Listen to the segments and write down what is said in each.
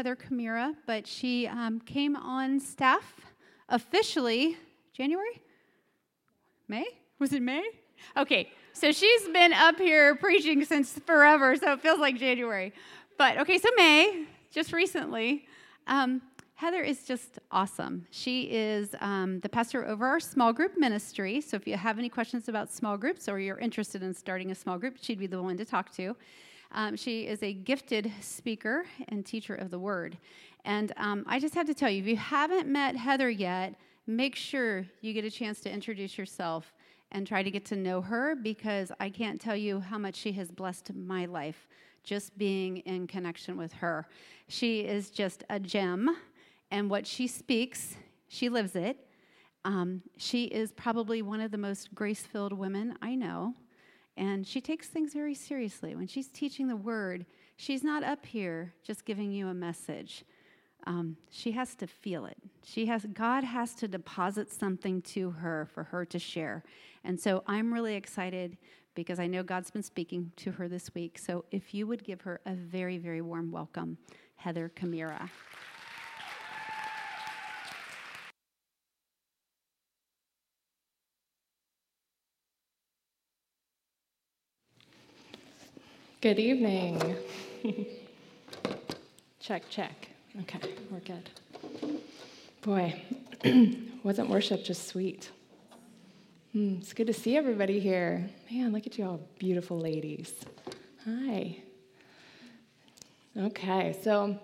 Heather Kamira, but she um, came on staff officially January? May? Was it May? Okay, so she's been up here preaching since forever, so it feels like January. But okay, so May, just recently. Um, Heather is just awesome. She is um, the pastor over our small group ministry. So if you have any questions about small groups or you're interested in starting a small group, she'd be the one to talk to. Um, she is a gifted speaker and teacher of the word. And um, I just have to tell you, if you haven't met Heather yet, make sure you get a chance to introduce yourself and try to get to know her because I can't tell you how much she has blessed my life just being in connection with her. She is just a gem and what she speaks, she lives it. Um, she is probably one of the most grace filled women I know, and she takes things very seriously. When she's teaching the word, she's not up here just giving you a message. Um, she has to feel it. She has God has to deposit something to her for her to share. And so I'm really excited because I know God's been speaking to her this week. So if you would give her a very, very warm welcome, Heather Kamira. Good evening. check, check. Okay, we're good. Boy, wasn't worship just sweet? Mm, it's good to see everybody here. Man, look at you all beautiful ladies. Hi. Okay, so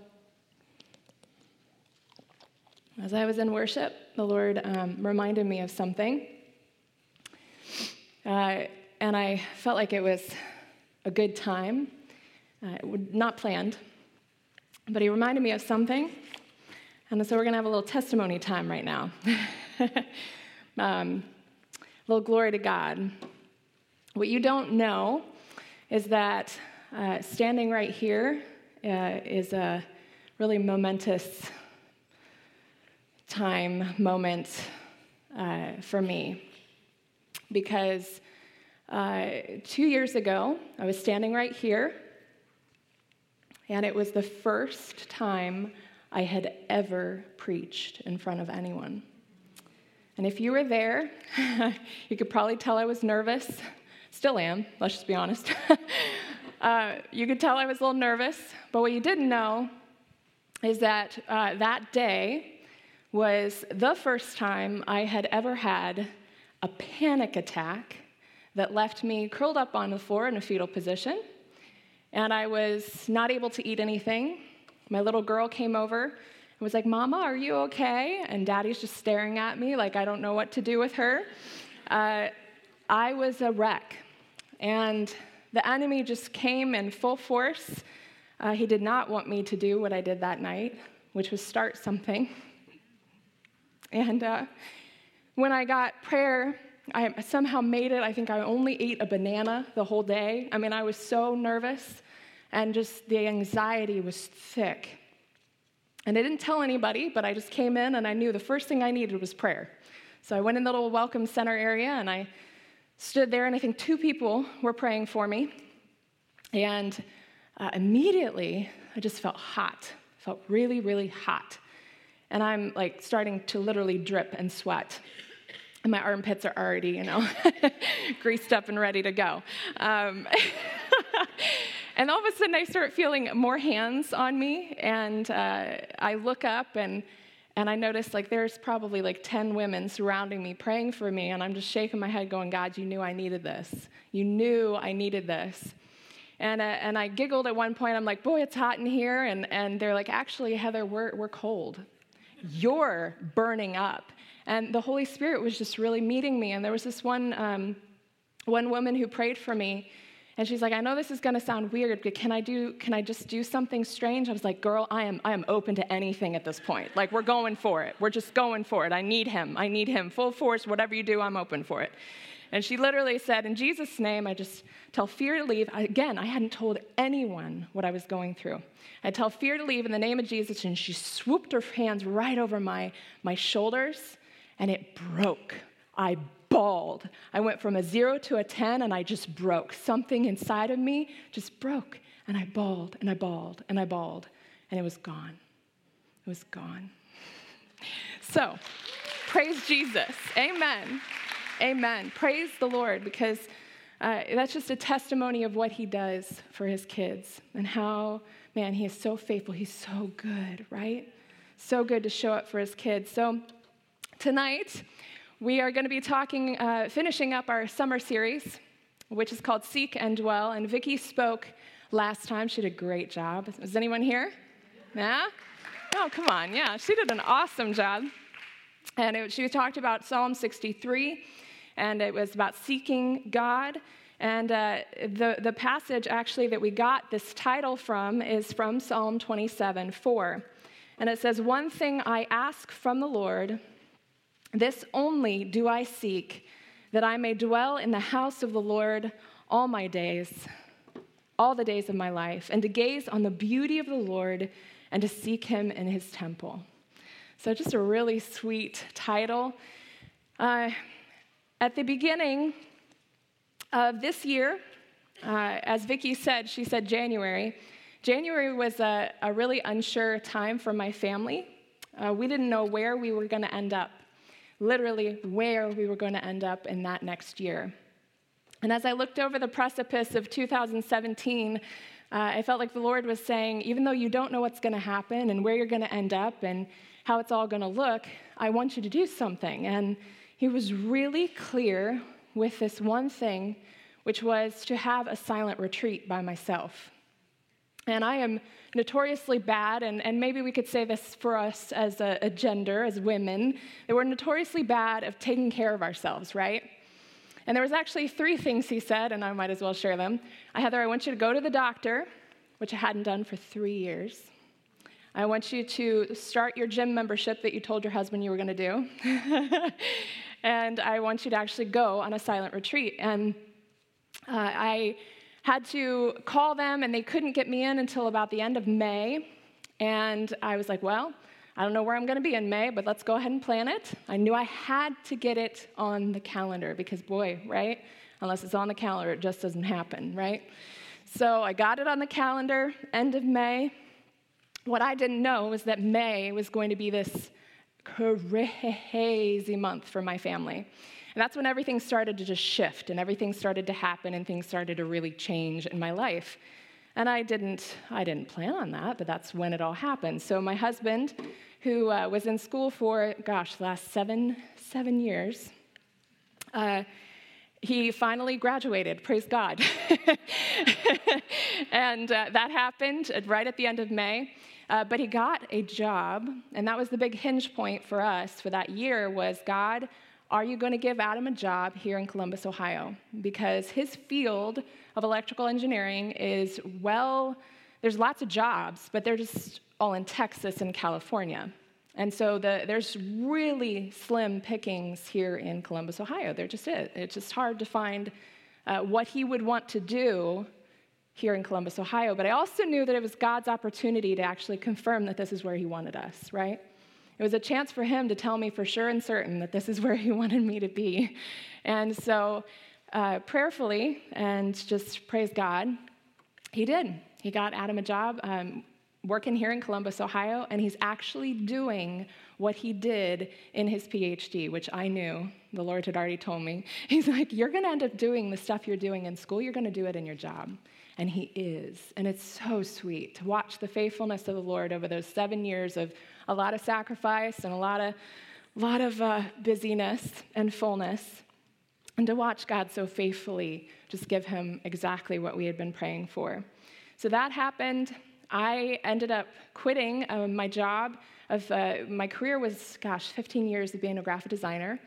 as I was in worship, the Lord um, reminded me of something. Uh, and I felt like it was a good time, uh, not planned, but he reminded me of something. And so we're going to have a little testimony time right now. um, a little glory to God. What you don't know is that uh, standing right here uh, is a really momentous time, moment uh, for me. Because uh, two years ago, I was standing right here, and it was the first time I had ever preached in front of anyone. And if you were there, you could probably tell I was nervous. Still am, let's just be honest. uh, you could tell I was a little nervous, but what you didn't know is that uh, that day was the first time I had ever had a panic attack that left me curled up on the floor in a fetal position. And I was not able to eat anything. My little girl came over and was like, Mama, are you okay? And daddy's just staring at me like I don't know what to do with her. Uh, I was a wreck. And the enemy just came in full force. Uh, he did not want me to do what I did that night, which was start something. And uh, when I got prayer I somehow made it. I think I only ate a banana the whole day. I mean, I was so nervous, and just the anxiety was thick. And I didn't tell anybody, but I just came in and I knew the first thing I needed was prayer. So I went in the little welcome center area and I stood there, and I think two people were praying for me. And uh, immediately, I just felt hot, felt really, really hot. And I'm like starting to literally drip and sweat and my armpits are already, you know, greased up and ready to go. Um, and all of a sudden, I start feeling more hands on me, and uh, I look up and and I notice like there's probably like 10 women surrounding me praying for me, and I'm just shaking my head, going, God, you knew I needed this. You knew I needed this. And, uh, and I giggled at one point. I'm like, boy, it's hot in here. And, and they're like, actually, Heather, we're, we're cold. You're burning up. And the Holy Spirit was just really meeting me. And there was this one, um, one woman who prayed for me. And she's like, I know this is gonna sound weird, but can I do, can I just do something strange? I was like, girl, I am, I am open to anything at this point. Like, we're going for it. We're just going for it. I need him. I need him. Full force, whatever you do, I'm open for it. And she literally said, In Jesus' name, I just tell fear to leave. Again, I hadn't told anyone what I was going through. I tell fear to leave in the name of Jesus. And she swooped her hands right over my, my shoulders and it broke. I bawled. I went from a zero to a 10 and I just broke. Something inside of me just broke. And I bawled and I bawled and I bawled and it was gone. it was gone. So, praise Jesus. Amen. Amen. Praise the Lord because uh, that's just a testimony of what he does for his kids and how, man, he is so faithful. He's so good, right? So good to show up for his kids. So, tonight, we are going to be talking, uh, finishing up our summer series, which is called Seek and Dwell. And Vicki spoke last time. She did a great job. Is anyone here? Yeah? Oh, come on. Yeah, she did an awesome job. And it, she talked about Psalm 63, and it was about seeking God. And uh, the, the passage actually that we got this title from is from Psalm 27 4. And it says, One thing I ask from the Lord, this only do I seek, that I may dwell in the house of the Lord all my days, all the days of my life, and to gaze on the beauty of the Lord and to seek him in his temple. So, just a really sweet title. Uh, at the beginning of this year, uh, as Vicki said, she said January. January was a, a really unsure time for my family. Uh, we didn't know where we were going to end up, literally, where we were going to end up in that next year. And as I looked over the precipice of 2017, uh, I felt like the Lord was saying, even though you don't know what's going to happen and where you're going to end up and how it's all going to look, I want you to do something. And He was really clear with this one thing, which was to have a silent retreat by myself. And I am notoriously bad, and, and maybe we could say this for us as a, a gender, as women, that we're notoriously bad of taking care of ourselves, right? And there was actually three things he said, and I might as well share them. I Heather, I want you to go to the doctor, which I hadn't done for three years. I want you to start your gym membership that you told your husband you were going to do. and I want you to actually go on a silent retreat. And uh, I had to call them, and they couldn't get me in until about the end of May. And I was like, well, I don't know where I'm going to be in May, but let's go ahead and plan it. I knew I had to get it on the calendar because, boy, right? Unless it's on the calendar, it just doesn't happen, right? So I got it on the calendar, end of May. What I didn't know was that May was going to be this crazy month for my family. And that's when everything started to just shift and everything started to happen and things started to really change in my life. And I didn't, I didn't plan on that, but that's when it all happened. So my husband who uh, was in school for, gosh, last seven, seven years. Uh, he finally graduated, praise God. and uh, that happened right at the end of May. Uh, but he got a job, and that was the big hinge point for us for that year was God, are you going to give Adam a job here in Columbus, Ohio? Because his field of electrical engineering is well, there's lots of jobs, but they're just all in Texas and California. And so the, there's really slim pickings here in Columbus, Ohio. There just is. It's just hard to find uh, what he would want to do here in Columbus, Ohio. But I also knew that it was God's opportunity to actually confirm that this is where he wanted us, right? It was a chance for him to tell me for sure and certain that this is where he wanted me to be. And so, uh, prayerfully and just praise God, he did. He got Adam a job. Um, working here in Columbus, Ohio, and he's actually doing what he did in his PhD, which I knew. The Lord had already told me. He's like, You're going to end up doing the stuff you're doing in school, you're going to do it in your job. And he is. And it's so sweet to watch the faithfulness of the Lord over those seven years of a lot of sacrifice and a lot of, lot of uh, busyness and fullness. And to watch God so faithfully just give him exactly what we had been praying for. So that happened. I ended up quitting uh, my job. Of uh, my career was, gosh, 15 years of being a graphic designer,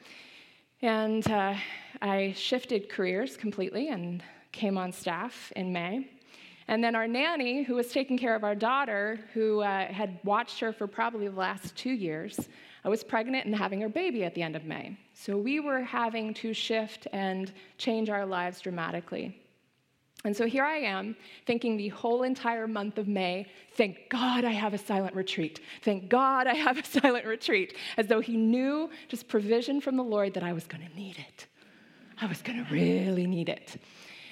and uh, I shifted careers completely and came on staff in May. And then our nanny, who was taking care of our daughter, who uh, had watched her for probably the last two years, I was pregnant and having her baby at the end of May. So we were having to shift and change our lives dramatically. And so here I am, thinking the whole entire month of May, thank God I have a silent retreat. Thank God I have a silent retreat, as though He knew just provision from the Lord that I was going to need it. I was going to really need it.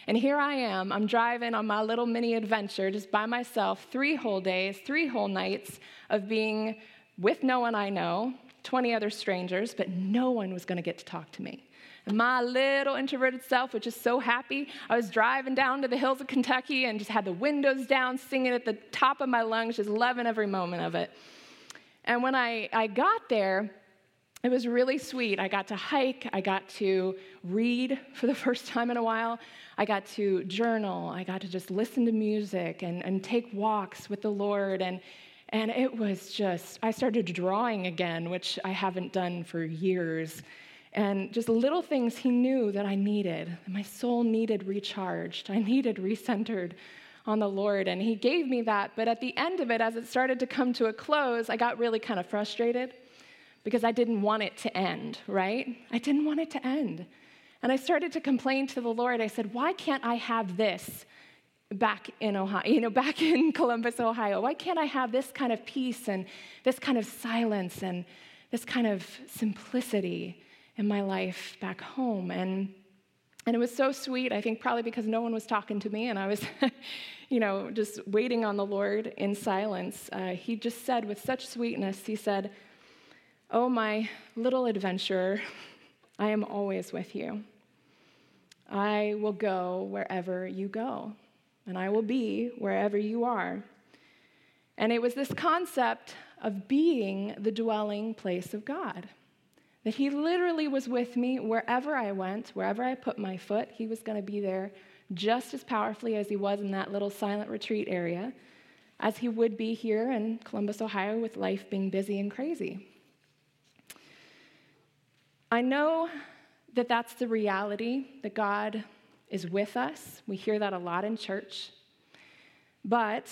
And here I am, I'm driving on my little mini adventure just by myself, three whole days, three whole nights of being with no one I know, 20 other strangers, but no one was going to get to talk to me. And my little introverted self was just so happy. I was driving down to the hills of Kentucky and just had the windows down, singing at the top of my lungs, just loving every moment of it. And when I, I got there, it was really sweet. I got to hike, I got to read for the first time in a while, I got to journal, I got to just listen to music and, and take walks with the Lord. And, and it was just, I started drawing again, which I haven't done for years. And just little things he knew that I needed. My soul needed recharged, I needed recentered on the Lord. And he gave me that. But at the end of it, as it started to come to a close, I got really kind of frustrated because I didn't want it to end, right? I didn't want it to end. And I started to complain to the Lord. I said, Why can't I have this back in Ohio, you know, back in Columbus, Ohio? Why can't I have this kind of peace and this kind of silence and this kind of simplicity in my life back home? And and it was so sweet, I think probably because no one was talking to me and I was, you know, just waiting on the Lord in silence. Uh, he just said with such sweetness, He said, Oh, my little adventurer, I am always with you. I will go wherever you go, and I will be wherever you are. And it was this concept of being the dwelling place of God. That He literally was with me wherever I went, wherever I put my foot, He was going to be there just as powerfully as He was in that little silent retreat area, as He would be here in Columbus, Ohio, with life being busy and crazy. I know that that's the reality, that God is with us. We hear that a lot in church. But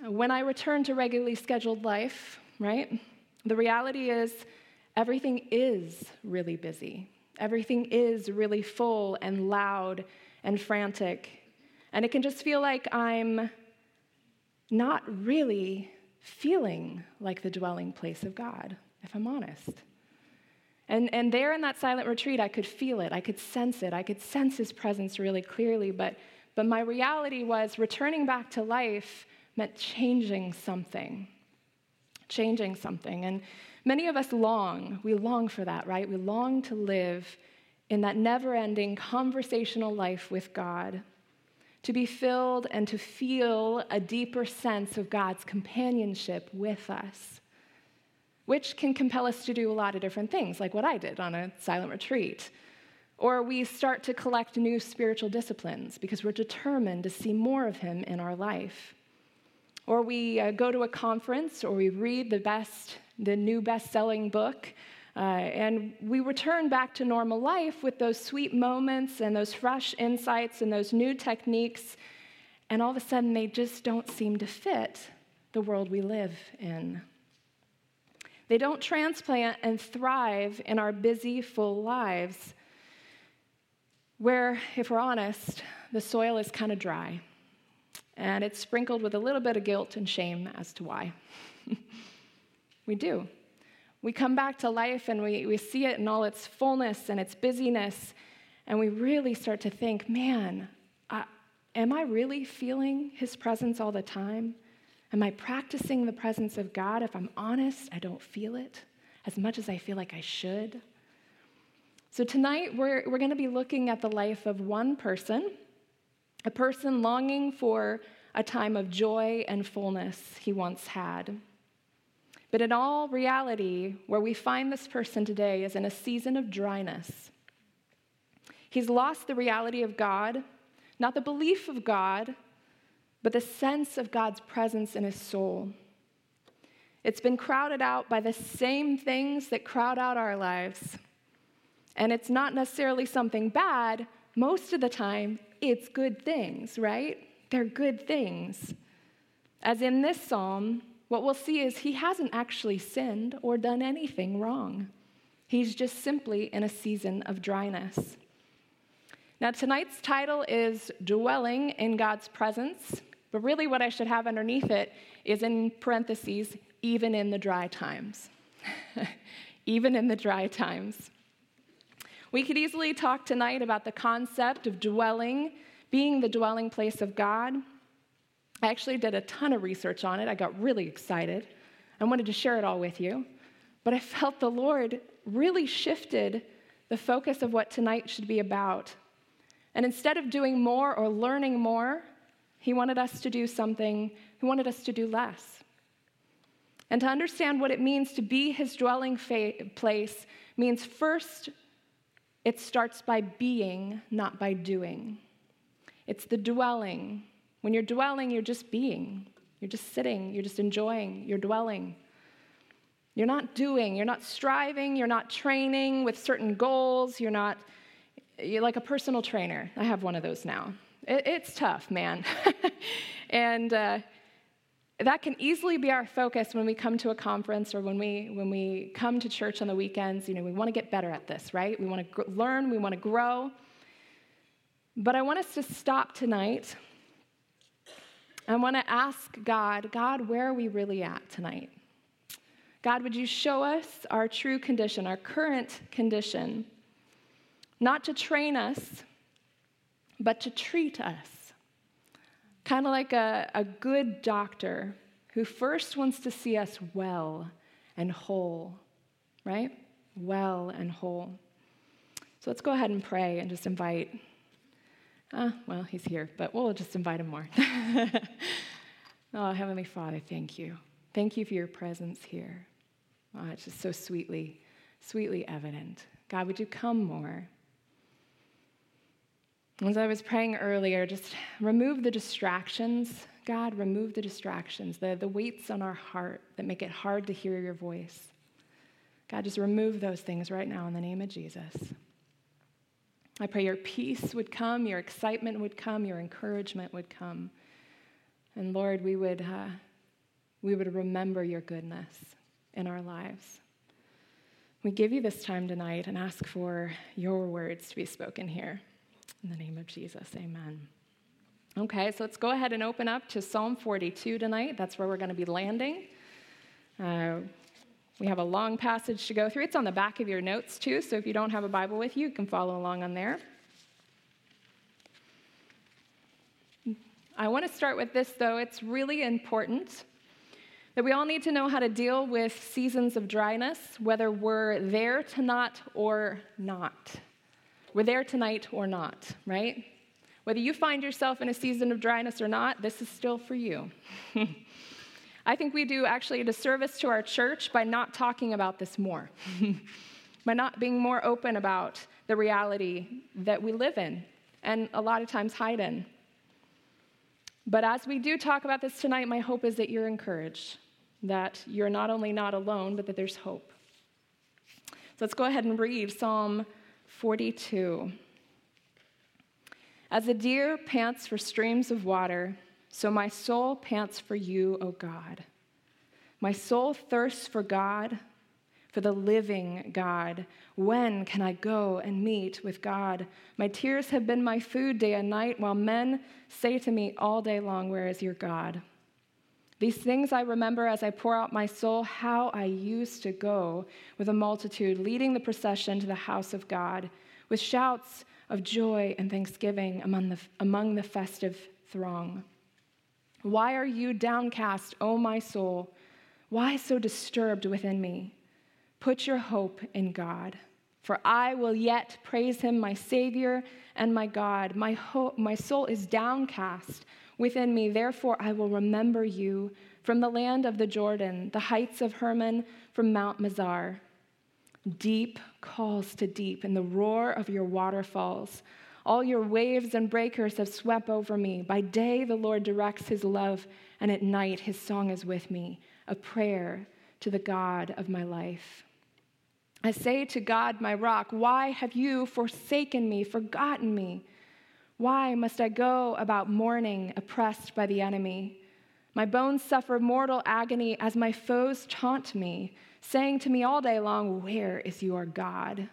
when I return to regularly scheduled life, right, the reality is everything is really busy. Everything is really full and loud and frantic. And it can just feel like I'm not really feeling like the dwelling place of God, if I'm honest. And, and there in that silent retreat, I could feel it. I could sense it. I could sense his presence really clearly. But, but my reality was returning back to life meant changing something. Changing something. And many of us long, we long for that, right? We long to live in that never ending conversational life with God, to be filled and to feel a deeper sense of God's companionship with us which can compel us to do a lot of different things, like what I did on a silent retreat. Or we start to collect new spiritual disciplines because we're determined to see more of Him in our life. Or we uh, go to a conference or we read the best, the new best selling book, uh, and we return back to normal life with those sweet moments and those fresh insights and those new techniques, and all of a sudden they just don't seem to fit the world we live in. They don't transplant and thrive in our busy, full lives, where, if we're honest, the soil is kind of dry and it's sprinkled with a little bit of guilt and shame as to why. we do. We come back to life and we, we see it in all its fullness and its busyness, and we really start to think, man, uh, am I really feeling his presence all the time? Am I practicing the presence of God? If I'm honest, I don't feel it as much as I feel like I should. So, tonight we're, we're going to be looking at the life of one person, a person longing for a time of joy and fullness he once had. But in all reality, where we find this person today is in a season of dryness. He's lost the reality of God, not the belief of God, but the sense of God's presence in his soul. It's been crowded out by the same things that crowd out our lives. And it's not necessarily something bad. Most of the time, it's good things, right? They're good things. As in this psalm, what we'll see is he hasn't actually sinned or done anything wrong. He's just simply in a season of dryness. Now, tonight's title is Dwelling in God's Presence. But really, what I should have underneath it is in parentheses, even in the dry times. even in the dry times. We could easily talk tonight about the concept of dwelling, being the dwelling place of God. I actually did a ton of research on it. I got really excited. I wanted to share it all with you, but I felt the Lord really shifted the focus of what tonight should be about. And instead of doing more or learning more, He wanted us to do something, He wanted us to do less. And to understand what it means to be His dwelling fa- place means first, it starts by being, not by doing. It's the dwelling. When you're dwelling, you're just being. You're just sitting, you're just enjoying, you're dwelling. You're not doing, you're not striving, you're not training with certain goals, you're not, you're like a personal trainer. I have one of those now. It, it's tough, man. and uh, that can easily be our focus when we come to a conference or when we when we come to church on the weekends. You know we want to get better at this right? We want to gr- learn we want to grow. But i want us to stop tonight. I want to ask god god where are we really at tonight? God would you show us our true condition our current condition? Not to train us but to treat us Kind of like a, a good doctor who first wants to see us well and whole, right? Well and whole. So let's go ahead and pray and just invite. Uh, well, he's here, but we'll just invite him more. oh, Heavenly Father, thank you. Thank you for your presence here. Oh, it's just so sweetly, sweetly evident. God, would you come more? As I was praying earlier, just remove the distractions. God, remove the distractions, the, the weights on our heart that make it hard to hear your voice. God, just remove those things right now in the name of Jesus. I pray your peace would come, your excitement would come, your encouragement would come. And Lord, we would, uh, we would remember your goodness in our lives. We give you this time tonight and ask for your words to be spoken here. In the name of Jesus, amen. Okay, so let's go ahead and open up to Psalm 42 tonight. That's where we're going to be landing. Uh, we have a long passage to go through. It's on the back of your notes, too, so if you don't have a Bible with you, you can follow along on there. I want to start with this, though. It's really important that we all need to know how to deal with seasons of dryness, whether we're there to not or not. We're there tonight or not, right? Whether you find yourself in a season of dryness or not, this is still for you. I think we do actually a disservice to our church by not talking about this more, by not being more open about the reality that we live in and a lot of times hide in. But as we do talk about this tonight, my hope is that you're encouraged, that you're not only not alone, but that there's hope. So let's go ahead and read Psalm 42. As a deer pants for streams of water, so my soul pants for you, O God. My soul thirsts for God, for the living God. When can I go and meet with God? My tears have been my food day and night, while men say to me all day long, Where is your God? These things I remember as I pour out my soul, how I used to go with a multitude, leading the procession to the house of God, with shouts of joy and thanksgiving among the, among the festive throng. Why are you downcast, O my soul? Why so disturbed within me? Put your hope in God, for I will yet praise him, my Savior and my God. My, ho- my soul is downcast within me. Therefore, I will remember you from the land of the Jordan, the heights of Hermon, from Mount Mizar. Deep calls to deep in the roar of your waterfalls. All your waves and breakers have swept over me. By day, the Lord directs his love, and at night, his song is with me, a prayer to the God of my life. I say to God, my rock, why have you forsaken me, forgotten me? Why must I go about mourning, oppressed by the enemy? My bones suffer mortal agony as my foes taunt me, saying to me all day long, Where is your God?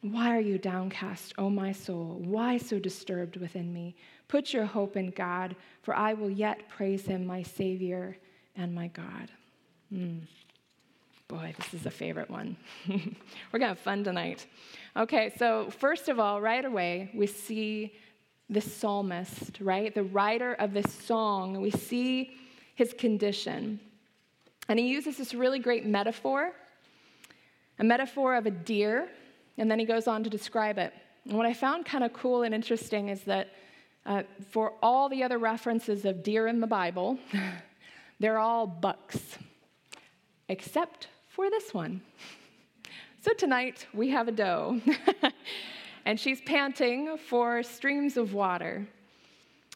Why are you downcast, O my soul? Why so disturbed within me? Put your hope in God, for I will yet praise him, my Savior and my God. Mm. Boy, this is a favorite one. We're going to have fun tonight. Okay, so first of all, right away, we see the psalmist, right? The writer of this song. We see his condition. And he uses this really great metaphor, a metaphor of a deer, and then he goes on to describe it. And what I found kind of cool and interesting is that uh, for all the other references of deer in the Bible, they're all bucks, except for this one. So tonight we have a doe, and she's panting for streams of water.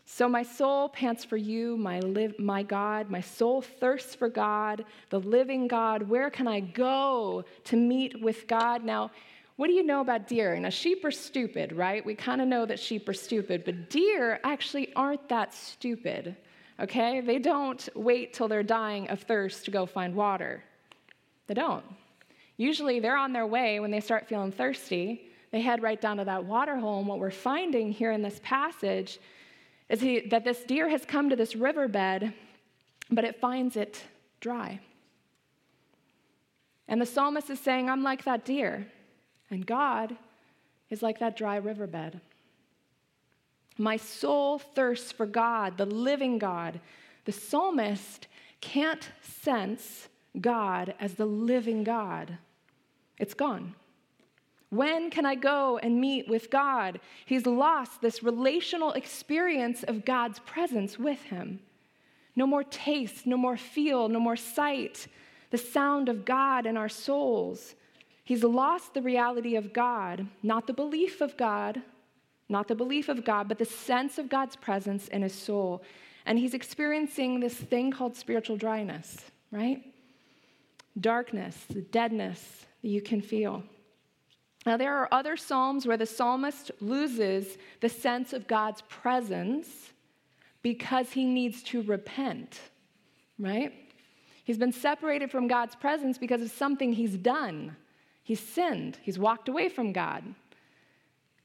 So my soul pants for you, my, my God. My soul thirsts for God, the living God. Where can I go to meet with God? Now, what do you know about deer? Now, sheep are stupid, right? We kind of know that sheep are stupid, but deer actually aren't that stupid, okay? They don't wait till they're dying of thirst to go find water. They don't. Usually, they're on their way when they start feeling thirsty. They head right down to that water hole. And what we're finding here in this passage is he, that this deer has come to this riverbed, but it finds it dry. And the psalmist is saying, I'm like that deer. And God is like that dry riverbed. My soul thirsts for God, the living God. The psalmist can't sense God as the living God. It's gone. When can I go and meet with God? He's lost this relational experience of God's presence with him. No more taste, no more feel, no more sight, the sound of God in our souls. He's lost the reality of God, not the belief of God, not the belief of God, but the sense of God's presence in his soul. And he's experiencing this thing called spiritual dryness, right? Darkness, the deadness that you can feel. Now, there are other Psalms where the psalmist loses the sense of God's presence because he needs to repent, right? He's been separated from God's presence because of something he's done. He's sinned, he's walked away from God.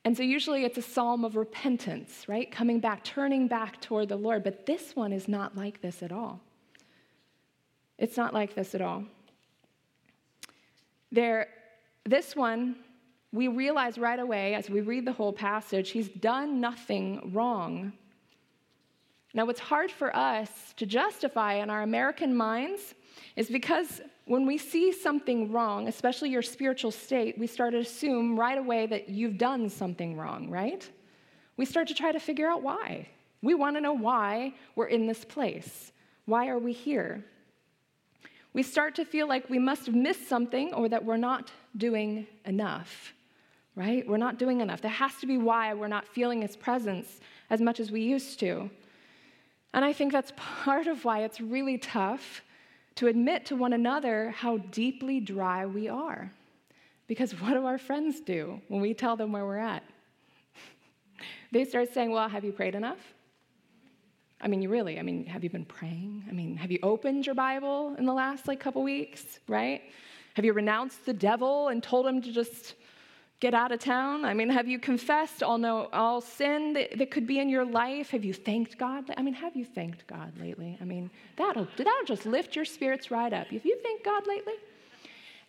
And so usually it's a psalm of repentance, right? Coming back, turning back toward the Lord. But this one is not like this at all. It's not like this at all. There, this one, we realize right away as we read the whole passage, he's done nothing wrong. Now, what's hard for us to justify in our American minds is because when we see something wrong, especially your spiritual state, we start to assume right away that you've done something wrong, right? We start to try to figure out why. We want to know why we're in this place. Why are we here? We start to feel like we must have missed something or that we're not doing enough, right? We're not doing enough. There has to be why we're not feeling His presence as much as we used to. And I think that's part of why it's really tough to admit to one another how deeply dry we are. Because what do our friends do when we tell them where we're at? they start saying, Well, have you prayed enough? I mean, you really, I mean, have you been praying? I mean, have you opened your Bible in the last like couple weeks, right? Have you renounced the devil and told him to just get out of town? I mean, have you confessed all, no, all sin that, that could be in your life? Have you thanked God? I mean, have you thanked God lately? I mean, that'll, that'll just lift your spirits right up. Have you thanked God lately?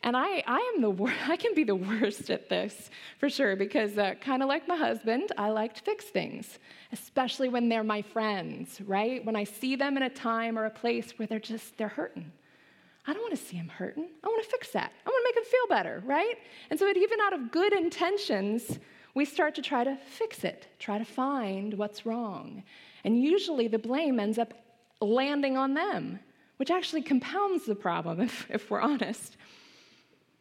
And I, I am the worst, I can be the worst at this for sure because uh, kind of like my husband, I like to fix things, especially when they're my friends, right? When I see them in a time or a place where they're just, they're hurting. I don't want to see them hurting. I want to fix that. I want to make them feel better, right? And so, it, even out of good intentions, we start to try to fix it, try to find what's wrong. And usually the blame ends up landing on them, which actually compounds the problem, if, if we're honest.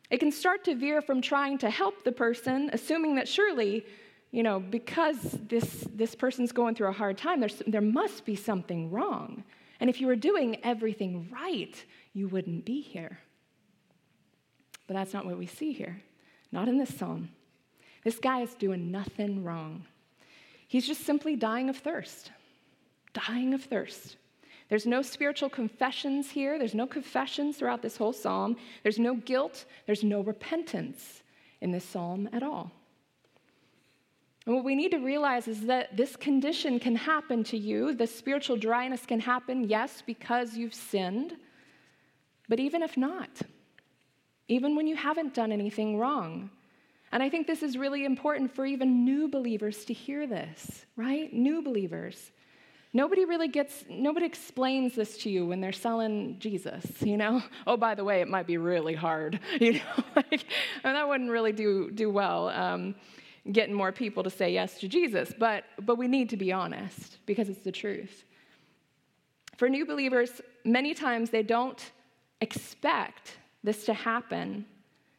It can start to veer from trying to help the person, assuming that surely, you know, because this, this person's going through a hard time, there's, there must be something wrong. And if you were doing everything right, you wouldn't be here. But that's not what we see here, not in this psalm. This guy is doing nothing wrong. He's just simply dying of thirst, dying of thirst. There's no spiritual confessions here. There's no confessions throughout this whole psalm. There's no guilt. There's no repentance in this psalm at all. And what we need to realize is that this condition can happen to you. The spiritual dryness can happen, yes, because you've sinned. But even if not, even when you haven't done anything wrong, and I think this is really important for even new believers to hear this, right? New believers. Nobody really gets, nobody explains this to you when they're selling Jesus, you know? Oh, by the way, it might be really hard, you know? like, that wouldn't really do, do well, um, getting more people to say yes to Jesus. But, but we need to be honest because it's the truth. For new believers, many times they don't expect this to happen,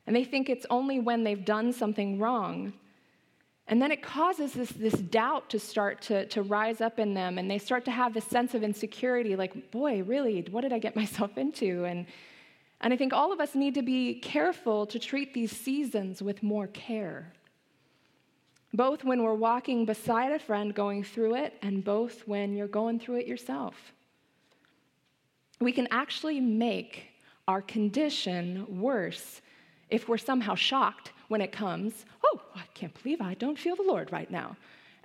and they think it's only when they've done something wrong and then it causes this, this doubt to start to, to rise up in them, and they start to have this sense of insecurity like, boy, really, what did I get myself into? And, and I think all of us need to be careful to treat these seasons with more care. Both when we're walking beside a friend going through it, and both when you're going through it yourself. We can actually make our condition worse if we're somehow shocked when it comes, oh, I can't believe I don't feel the Lord right now.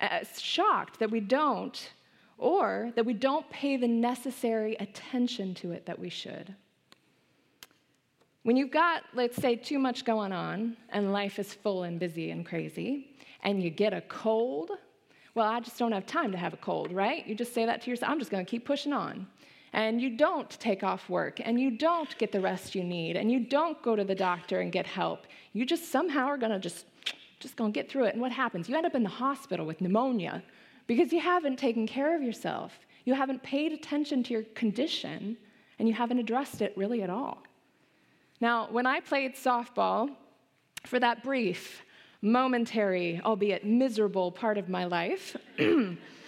Uh, shocked that we don't, or that we don't pay the necessary attention to it that we should. When you've got, let's say, too much going on and life is full and busy and crazy, and you get a cold, well, I just don't have time to have a cold, right? You just say that to yourself, I'm just to keep pushing on and you don't take off work and you don't get the rest you need and you don't go to the doctor and get help. You just somehow are to just just to get through it. And what happens? You end up in the hospital with pneumonia because you haven't taken care of yourself. You haven't paid attention to your condition and you haven't addressed it really at all. Now when i played softball for that brief momentary albeit miserable part of my life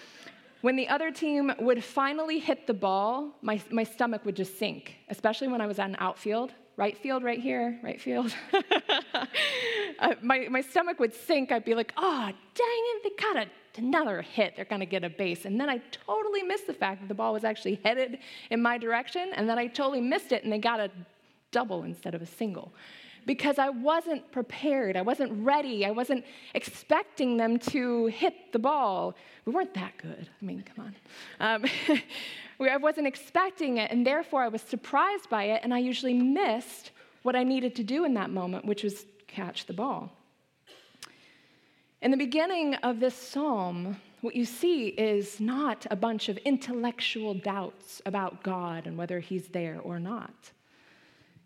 When the other team would finally hit the ball, my, my stomach would just sink, especially when I was on outfield. Right field, right here, right field. uh, my, my stomach would sink. I'd be like, oh, dang it, they got a, another hit. They're going to get a base. And then I totally missed the fact that the ball was actually headed in my direction, and then I totally missed it, and they got a double instead of a single because I wasn't prepared. I wasn't ready. I wasn't expecting them to hit the ball. We weren't that good. I mean, come on. Um, I wasn't expecting it, and therefore I was surprised by it, and I usually missed what I needed to do in that moment, which was catch the ball. In the beginning of this psalm, what you see is not a bunch of intellectual doubts about God and whether He's there or not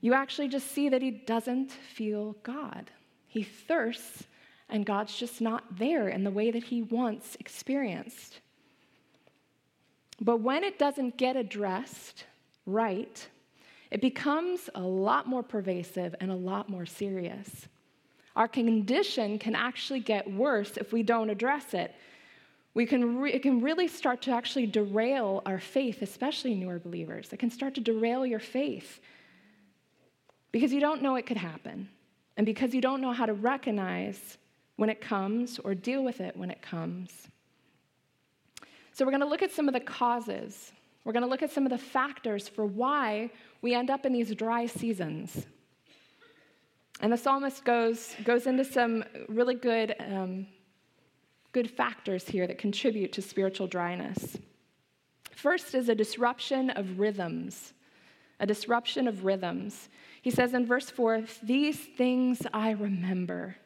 you actually just see that he doesn't feel God. He thirsts, and God's just not there in the way that he once experienced. But when it doesn't get addressed right, it becomes a lot more pervasive and a lot more serious. Our condition can actually get worse if we don't address it. We can re- it can really start to actually derail our faith, especially newer believers. It can start to derail your faith because you don't know it could happen, and because you don't know how to recognize when it comes or deal with it when it comes. So, we're going to look at some of the causes. We're going to look at some of the factors for why we end up in these dry seasons. And the psalmist goes, goes into some really good, um, good factors here that contribute to spiritual dryness. First is a disruption of rhythms. A disruption of rhythms. He says in verse 4 These things I remember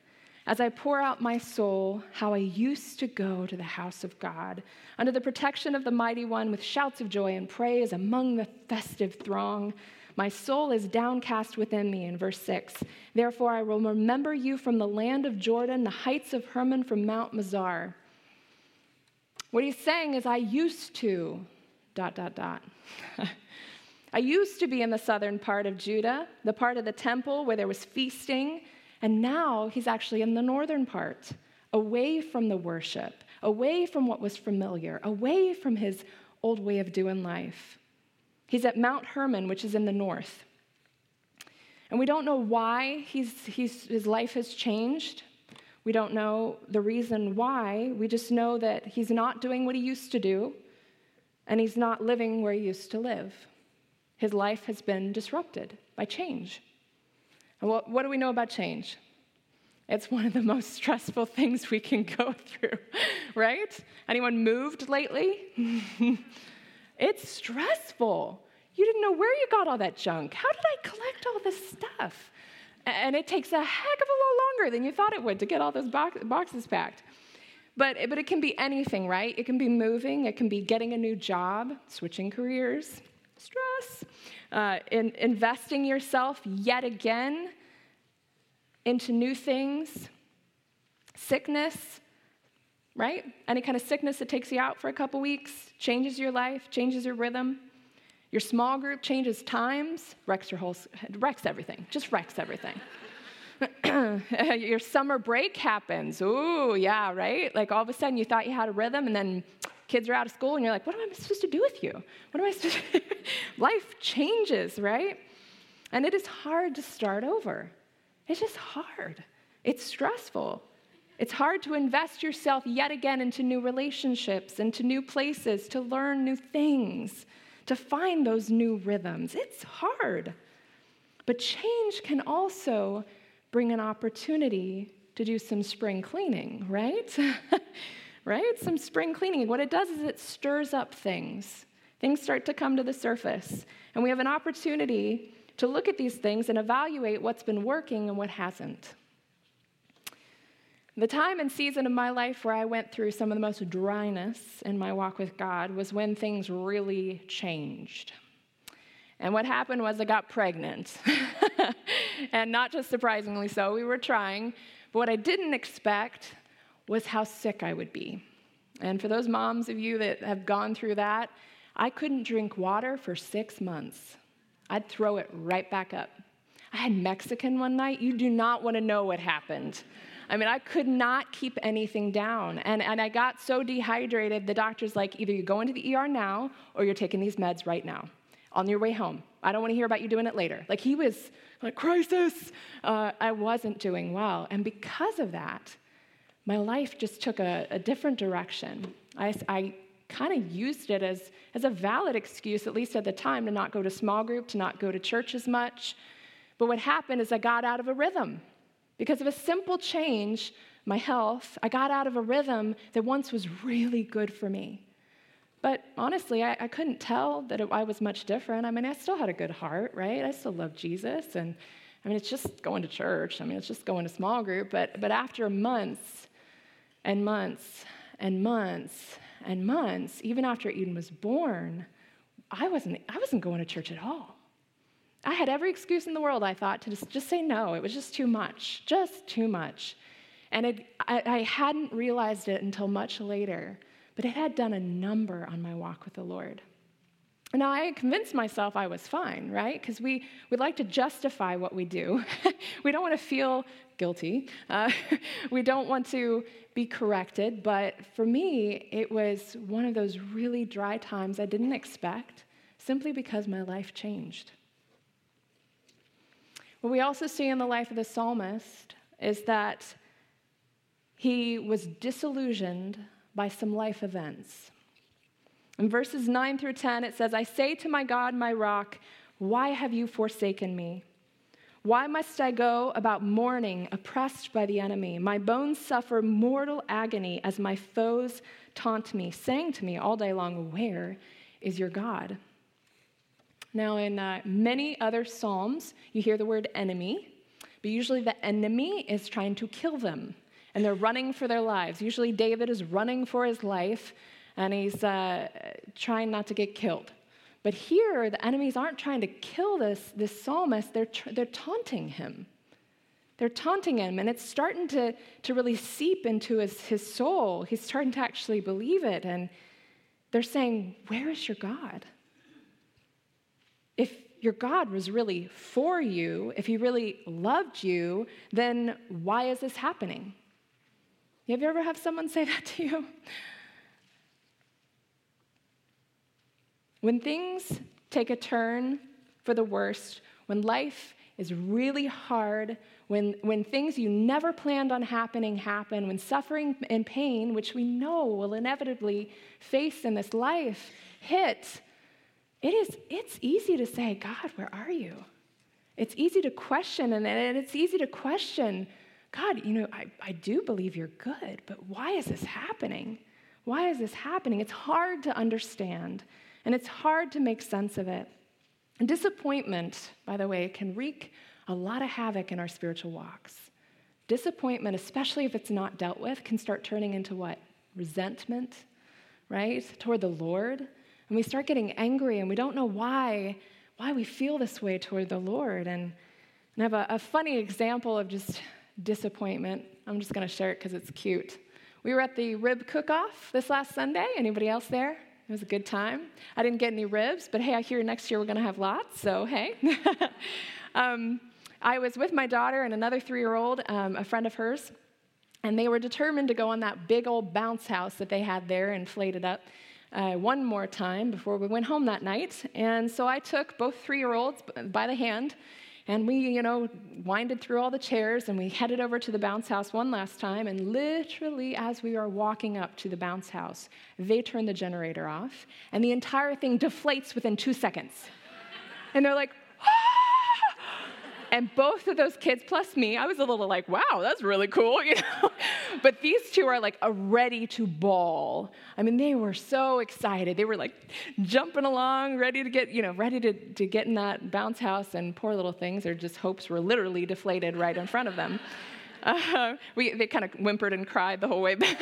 as I pour out my soul, how I used to go to the house of God, under the protection of the mighty one, with shouts of joy and praise among the festive throng. My soul is downcast within me, in verse 6. Therefore, I will remember you from the land of Jordan, the heights of Hermon from Mount Mizar. What he's saying is, I used to, dot, dot, dot. I used to be in the southern part of Judah, the part of the temple where there was feasting, and now he's actually in the northern part, away from the worship, away from what was familiar, away from his old way of doing life. He's at Mount Hermon, which is in the north. And we don't know why he's, he's, his life has changed. We don't know the reason why. We just know that he's not doing what he used to do, and he's not living where he used to live. His life has been disrupted by change. And what, what do we know about change? It's one of the most stressful things we can go through, right? Anyone moved lately? it's stressful. You didn't know where you got all that junk. How did I collect all this stuff? And it takes a heck of a lot longer than you thought it would to get all those box- boxes packed. But, but it can be anything, right? It can be moving, it can be getting a new job, switching careers, stress, uh, in, investing yourself yet again into new things, sickness, right? Any kind of sickness that takes you out for a couple weeks, changes your life, changes your rhythm. Your small group changes times, wrecks your whole, wrecks everything, just wrecks everything. your summer break happens. Ooh, yeah, right? Like all of a sudden you thought you had a rhythm and then kids are out of school and you're like, what am I supposed to do with you? What am I supposed to Life changes, right? And it is hard to start over. It's just hard. It's stressful. It's hard to invest yourself yet again into new relationships, into new places, to learn new things, to find those new rhythms. It's hard. But change can also bring an opportunity to do some spring cleaning, right? right? It's some spring cleaning. What it does is it stirs up things. Things start to come to the surface. And we have an opportunity to look at these things and evaluate what's been working and what hasn't. The time and season of my life where I went through some of the most dryness in my walk with God was when things really changed. And what happened was I got pregnant. and not just surprisingly so, we were trying. But what I didn't expect was how sick I would be. And for those moms of you that have gone through that, I couldn't drink water for six months. I'd throw it right back up. I had Mexican one night. You do not want to know what happened. I mean, I could not keep anything down. And, and I got so dehydrated, the doctor's like, either you go into the ER now or you're taking these meds right now on your way home. I don't want to hear about you doing it later. Like he was like, crisis. Uh, I wasn't doing well. And because of that, my life just took a, a different direction. I, I kind of used it as, as a valid excuse, at least at the time, to not go to small group, to not go to church as much. But what happened is I got out of a rhythm. Because of a simple change, my health, I got out of a rhythm that once was really good for me. But honestly, I, I couldn't tell that it, I was much different. I mean, I still had a good heart, right? I still loved Jesus. And I mean, it's just going to church. I mean, it's just going to small group. But, but after months and months and months and months, even after Eden was born, I wasn't, I wasn't going to church at all. I had every excuse in the world, I thought, to just, just say no. It was just too much, just too much. And it, I, I hadn't realized it until much later but it had done a number on my walk with the Lord. Now, I convinced myself I was fine, right? Because we, we like to justify what we do. we don't want to feel guilty. Uh, we don't want to be corrected. But for me, it was one of those really dry times I didn't expect simply because my life changed. What we also see in the life of the psalmist is that he was disillusioned by some life events. In verses 9 through 10, it says, I say to my God, my rock, why have you forsaken me? Why must I go about mourning, oppressed by the enemy? My bones suffer mortal agony as my foes taunt me, saying to me all day long, Where is your God? Now, in uh, many other Psalms, you hear the word enemy, but usually the enemy is trying to kill them and they're running for their lives. Usually, David is running for his life and he's uh, trying not to get killed. But here, the enemies aren't trying to kill this, this psalmist, they're, they're taunting him. They're taunting him, and it's starting to, to really seep into his, his soul. He's starting to actually believe it, and they're saying, Where is your God? If your God was really for you, if he really loved you, then why is this happening? Have you ever have someone say that to you? When things take a turn for the worst, when life is really hard, when, when things you never planned on happening happen, when suffering and pain, which we know will inevitably face in this life, hit, it is, it's easy to say, God, where are you? It's easy to question, and it's easy to question God, you know, I, I do believe you're good, but why is this happening? Why is this happening? It's hard to understand, and it's hard to make sense of it. And disappointment, by the way, can wreak a lot of havoc in our spiritual walks. Disappointment, especially if it's not dealt with, can start turning into what? resentment, right, toward the Lord. And we start getting angry and we don't know why, why we feel this way toward the Lord. And, and I have a, a funny example of just disappointment. I'm just going to share it because it's cute. We were at the rib cook-off this last Sunday. Anybody else there? It was a good time. I didn't get any ribs, but hey, I hear next year we're going to have lots, so hey. um, I was with my daughter and another three year old, um, a friend of hers, and they were determined to go on that big old bounce house that they had there, inflated up. Uh, one more time before we went home that night. And so I took both three year olds by the hand and we, you know, winded through all the chairs and we headed over to the bounce house one last time. And literally, as we are walking up to the bounce house, they turn the generator off and the entire thing deflates within two seconds. and they're like, and both of those kids, plus me, I was a little like, wow, that's really cool, you know? but these two are like a ready to ball. I mean, they were so excited. They were like jumping along, ready to get, you know, ready to, to get in that bounce house. And poor little things, their just hopes were literally deflated right in front of them. Uh, we, they kind of whimpered and cried the whole way back.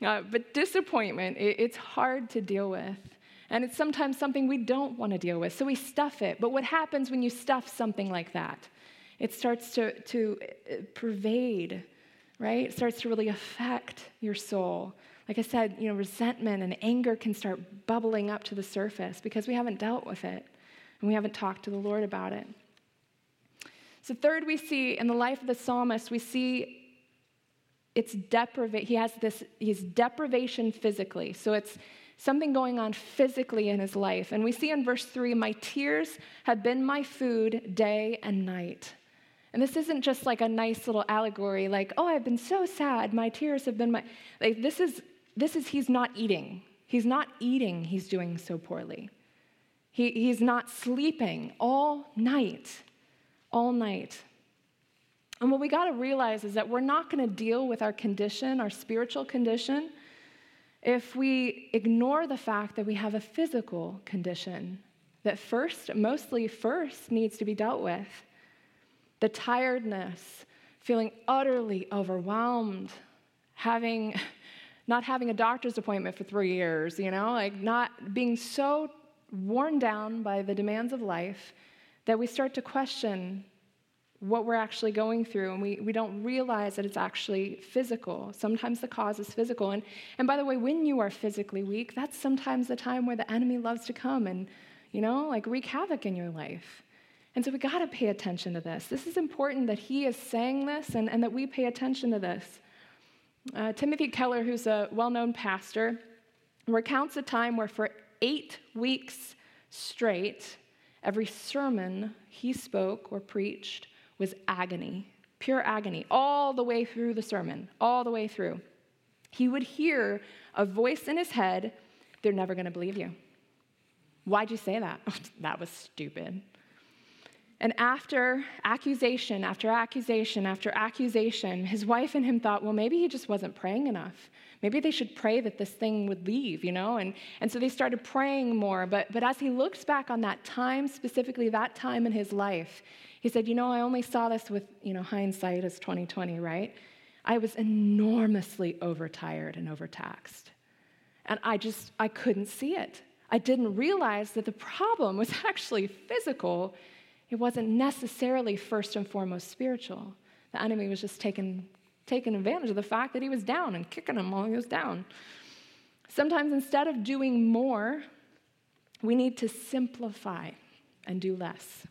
uh, but disappointment, it, it's hard to deal with. And it's sometimes something we don't want to deal with, so we stuff it. But what happens when you stuff something like that? It starts to, to uh, pervade, right? It starts to really affect your soul. Like I said, you know, resentment and anger can start bubbling up to the surface because we haven't dealt with it and we haven't talked to the Lord about it. So, third, we see in the life of the psalmist, we see it's deprivation. He has this, he's deprivation physically. So it's something going on physically in his life. And we see in verse 3 My tears have been my food day and night. And this isn't just like a nice little allegory, like, oh, I've been so sad, my tears have been my. Like, this is, this is he's not eating. He's not eating, he's doing so poorly. He, he's not sleeping all night, all night. And what we got to realize is that we're not going to deal with our condition, our spiritual condition, if we ignore the fact that we have a physical condition that first, mostly first, needs to be dealt with the tiredness, feeling utterly overwhelmed, having not having a doctor's appointment for three years, you know, like not being so worn down by the demands of life that we start to question what we're actually going through, and we, we don't realize that it's actually physical. Sometimes the cause is physical. And, and by the way, when you are physically weak, that's sometimes the time where the enemy loves to come and, you know, like wreak havoc in your life. And so we got to pay attention to this. This is important that he is saying this and, and that we pay attention to this. Uh, Timothy Keller, who's a well known pastor, recounts a time where for eight weeks straight, every sermon he spoke or preached was agony, pure agony, all the way through the sermon, all the way through. He would hear a voice in his head, They're never going to believe you. Why'd you say that? that was stupid. And after accusation, after accusation, after accusation, his wife and him thought, well, maybe he just wasn't praying enough. Maybe they should pray that this thing would leave, you know? And, and so they started praying more. But, but as he looks back on that time, specifically that time in his life, he said, You know, I only saw this with, you know, hindsight as 2020, right? I was enormously overtired and overtaxed. And I just, I couldn't see it. I didn't realize that the problem was actually physical. It wasn't necessarily first and foremost spiritual. The enemy was just taking, taking advantage of the fact that he was down and kicking him while he was down. Sometimes instead of doing more, we need to simplify and do less.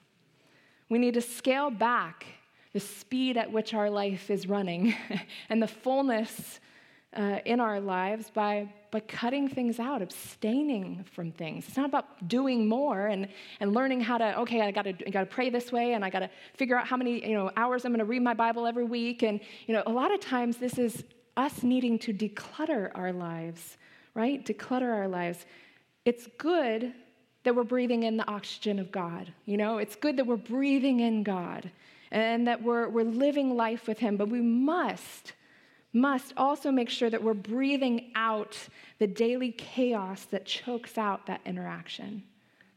We need to scale back the speed at which our life is running and the fullness uh, in our lives by, by cutting things out, abstaining from things. It's not about doing more and, and learning how to, okay, I gotta, I gotta pray this way and I gotta figure out how many you know, hours I'm gonna read my Bible every week. And you know, a lot of times this is us needing to declutter our lives, right? Declutter our lives. It's good that we're breathing in the oxygen of God. You know, it's good that we're breathing in God and that we're, we're living life with Him, but we must, must also make sure that we're breathing out the daily chaos that chokes out that interaction,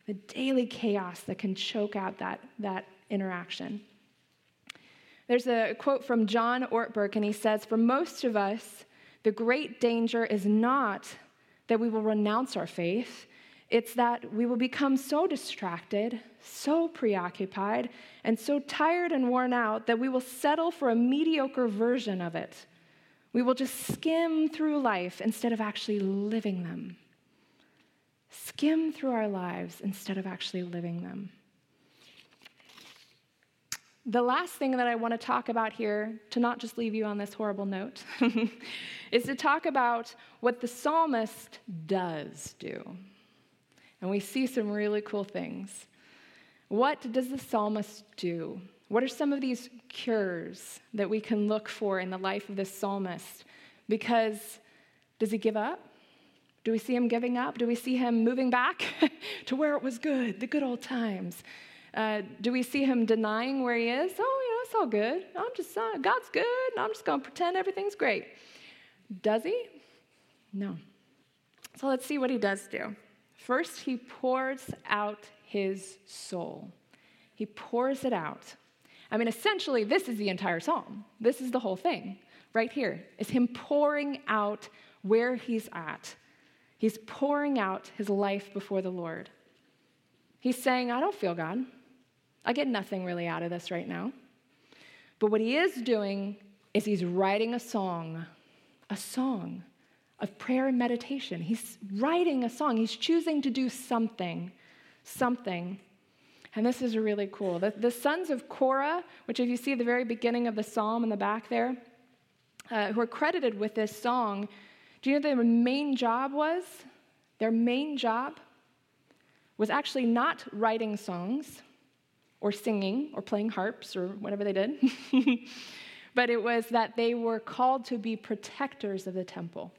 the daily chaos that can choke out that, that interaction. There's a quote from John Ortberg, and he says, For most of us, The great danger is not that we will renounce our faith, it's that we will become so distracted, so preoccupied, and so tired and worn out that we will settle for a mediocre version of it. We will just skim through life instead of actually living them. Skim through our lives instead of actually living them. The last thing that I want to talk about here, to not just leave you on this horrible note, is to talk about what the psalmist does do. And we see some really cool things. What does the psalmist do? What are some of these cures that we can look for in the life of this psalmist? Because does he give up? Do we see him giving up? Do we see him moving back to where it was good, the good old times? Uh, do we see him denying where he is? Oh, you know, it's all good. I'm just, uh, God's good, and I'm just going to pretend everything's great. Does he? No. So let's see what he does do. First, he pours out his soul. He pours it out. I mean, essentially, this is the entire psalm. This is the whole thing right here. Is him pouring out where he's at. He's pouring out his life before the Lord. He's saying, I don't feel God. I get nothing really out of this right now. But what he is doing is he's writing a song, a song of prayer and meditation. He's writing a song. He's choosing to do something, something. And this is really cool. The, the sons of Korah, which if you see the very beginning of the psalm in the back there, uh, who are credited with this song, do you know their main job was? Their main job was actually not writing songs or singing or playing harps or whatever they did, but it was that they were called to be protectors of the temple.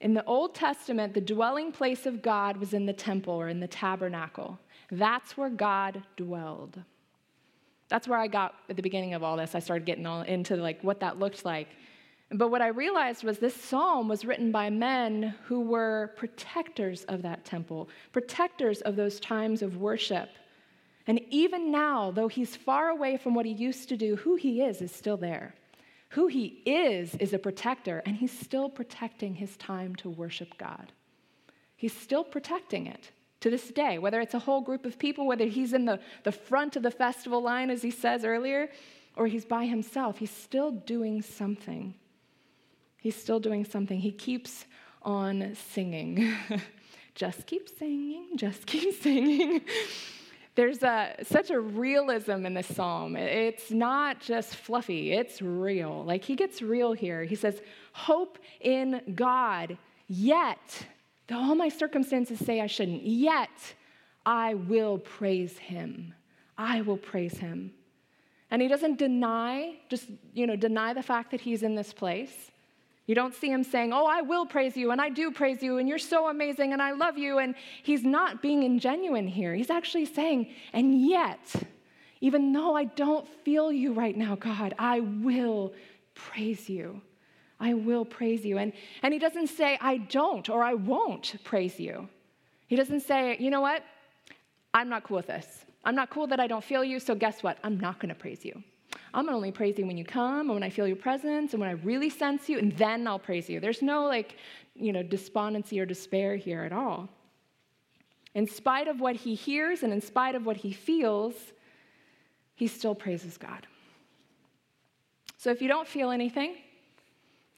In the Old Testament, the dwelling place of God was in the temple or in the tabernacle. That's where God dwelled. That's where I got at the beginning of all this. I started getting all into like what that looked like. But what I realized was this psalm was written by men who were protectors of that temple, protectors of those times of worship. And even now, though he's far away from what he used to do, who he is is still there. Who he is is a protector, and he's still protecting his time to worship God. He's still protecting it to this day, whether it's a whole group of people, whether he's in the, the front of the festival line, as he says earlier, or he's by himself, he's still doing something. He's still doing something. He keeps on singing. just keep singing, just keep singing. There's a, such a realism in this psalm. It's not just fluffy, it's real. Like he gets real here. He says, Hope in God, yet, though all my circumstances say I shouldn't, yet I will praise him. I will praise him. And he doesn't deny, just, you know, deny the fact that he's in this place. You don't see him saying, Oh, I will praise you, and I do praise you, and you're so amazing, and I love you. And he's not being ingenuine here. He's actually saying, And yet, even though I don't feel you right now, God, I will praise you. I will praise you. And, and he doesn't say, I don't or I won't praise you. He doesn't say, You know what? I'm not cool with this. I'm not cool that I don't feel you, so guess what? I'm not going to praise you. I'm to only praise you when you come and when I feel your presence and when I really sense you, and then I'll praise you. There's no like, you know, despondency or despair here at all. In spite of what he hears and in spite of what he feels, he still praises God. So if you don't feel anything,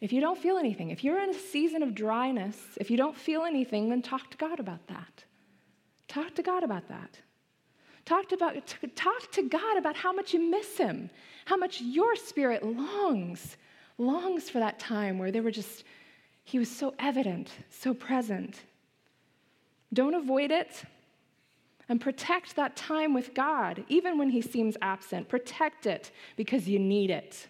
if you don't feel anything, if you're in a season of dryness, if you don't feel anything, then talk to God about that. Talk to God about that. Talk, about, talk to God about how much you miss Him, how much your spirit longs, longs for that time where they were just, He was so evident, so present. Don't avoid it and protect that time with God, even when He seems absent. Protect it because you need it.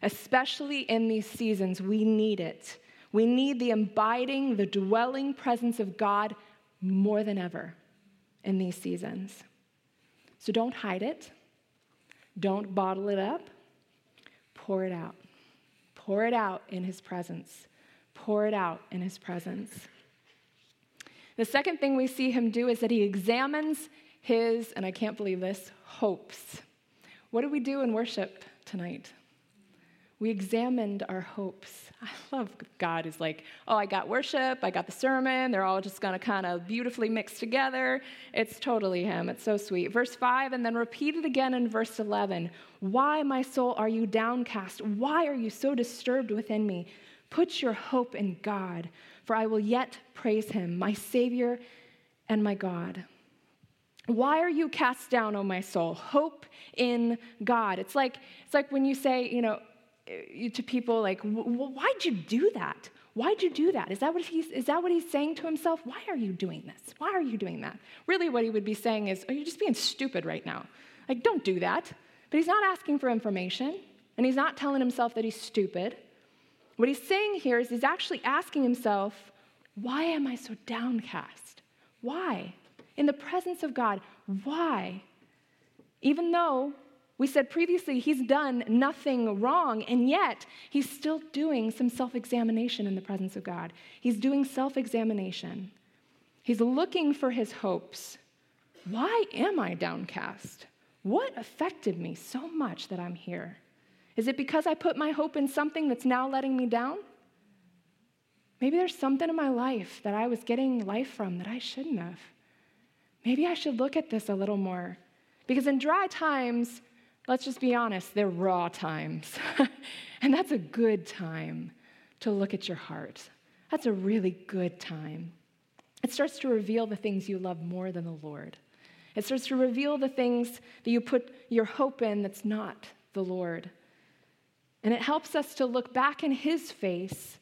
Especially in these seasons, we need it. We need the abiding, the dwelling presence of God more than ever in these seasons. So don't hide it, don't bottle it up, pour it out. Pour it out in His presence. Pour it out in His presence. The second thing we see him do is that he examines his, and I can't believe this, hopes. What do we do in worship tonight? We examined our hopes. I love God is like, oh, I got worship, I got the sermon, they're all just to kind of beautifully mix together. It's totally Him. It's so sweet. Verse 5, and then repeat it again in verse 11. Why, my soul, are you downcast? Why are you so disturbed within me? Put your hope in God, for I will yet praise Him, my Savior and my God. Why are you cast down, O my soul? Hope in God. It's like, it's like when you say, you know, Eh, to people like, why'd you do that? Why'd you do that? Is that, what he's, is that what he's saying to himself? Why are you doing this? Why are you doing that? Really, what he would be saying is, oh, you're just being stupid right now. Like, don't do that. But he's not asking for information, and he's not telling himself that he's stupid. What he's saying here is he's actually asking himself, why am I so downcast? Why? In the presence of God, why? Even though we said previously he's done nothing wrong, and yet he's still doing some self examination in the presence of God. He's doing self examination. He's looking for his hopes. Why am I downcast? What affected me so much that I'm here? Is it because I put my hope in something that's now letting me down? Maybe there's something in my life that I was getting life from that I shouldn't have. Maybe I should look at this a little more. Because in dry times, let's just be honest, they're raw times. and that's a good time to look at your heart. That's a really good time. It starts to reveal the things you love more than the Lord. It starts to reveal the things that you put your hope in that's not the Lord. And it helps us to look back in His face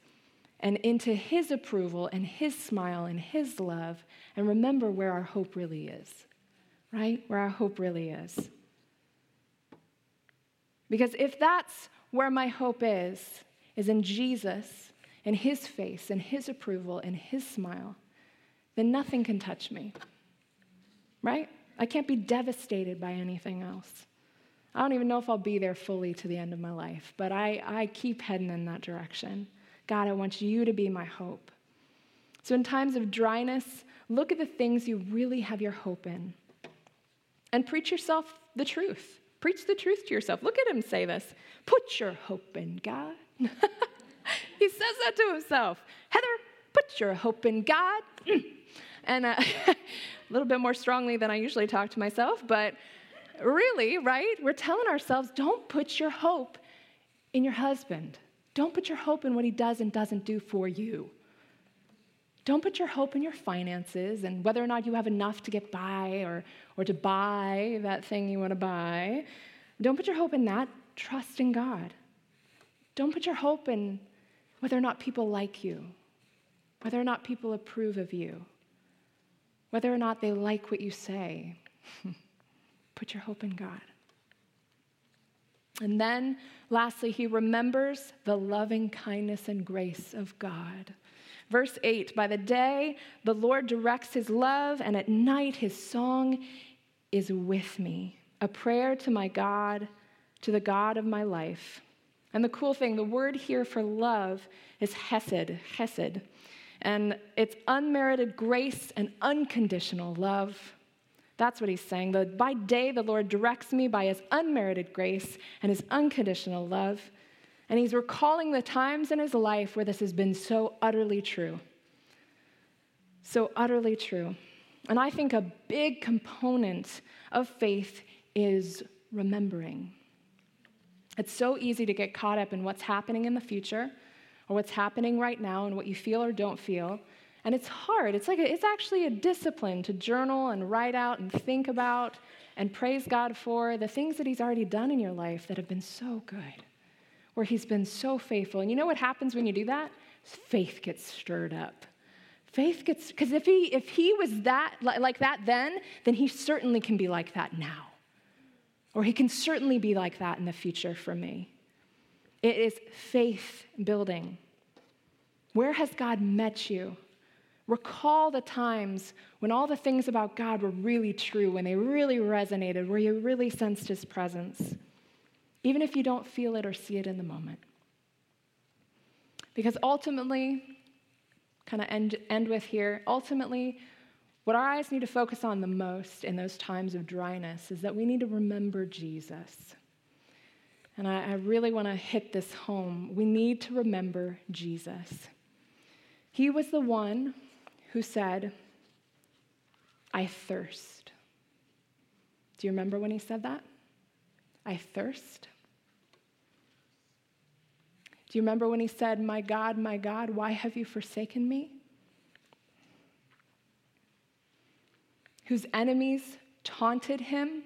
and into His approval and His smile and His love and remember where our hope really is, right? Where our hope really is. Because if that's where my hope is, is in Jesus in his face in his approval in his smile, then nothing can touch me. Right? I can't be devastated by anything else. I don't even know if I'll be there fully to the end of my life, but I, I keep heading in that direction. God, I want you to be my hope. So, in times of dryness, look at the things you really have your hope in and preach yourself the truth. Preach the truth to yourself. Look at him say this Put your hope in God. he says that to himself. Heather, put your hope in God. and uh, a little bit more strongly than I usually talk to myself, but really, right? We're telling ourselves don't put your hope in your husband. Don't put your hope in what he does and doesn't do for you. Don't put your hope in your finances and whether or not you have enough to get by or, or to buy that thing you want to buy. Don't put your hope in that. Trust in God. Don't put your hope in whether or not people like you, whether or not people approve of you, whether or not they like what you say. put your hope in God. And then, lastly, he remembers the loving kindness and grace of God. Verse 8 By the day, the Lord directs his love, and at night, his song is with me, a prayer to my God, to the God of my life. And the cool thing, the word here for love is hesed, hesed. And it's unmerited grace and unconditional love. That's what he's saying. By day, the Lord directs me by his unmerited grace and his unconditional love. And he's recalling the times in his life where this has been so utterly true. So utterly true. And I think a big component of faith is remembering. It's so easy to get caught up in what's happening in the future or what's happening right now and what you feel or don't feel. And it's hard. It's like a, it's actually a discipline to journal and write out and think about and praise God for the things that he's already done in your life that have been so good where he's been so faithful. And you know what happens when you do that? Faith gets stirred up. Faith gets, because if he, if he was that, like that then, then he certainly can be like that now. Or he can certainly be like that in the future for me. It is faith building. Where has God met you? Recall the times when all the things about God were really true, when they really resonated, where you really sensed his presence even if you don't feel it or see it in the moment. Because ultimately, kind of end, end with here, ultimately, what our eyes need to focus on the most in those times of dryness is that we need to remember Jesus. and I, I really want to hit this home. We need to remember Jesus. He was the one who said, I thirst. Do you remember when he said that? I thirst. Do you remember when he said, My God, my God, why have you forsaken me? Whose enemies taunted him.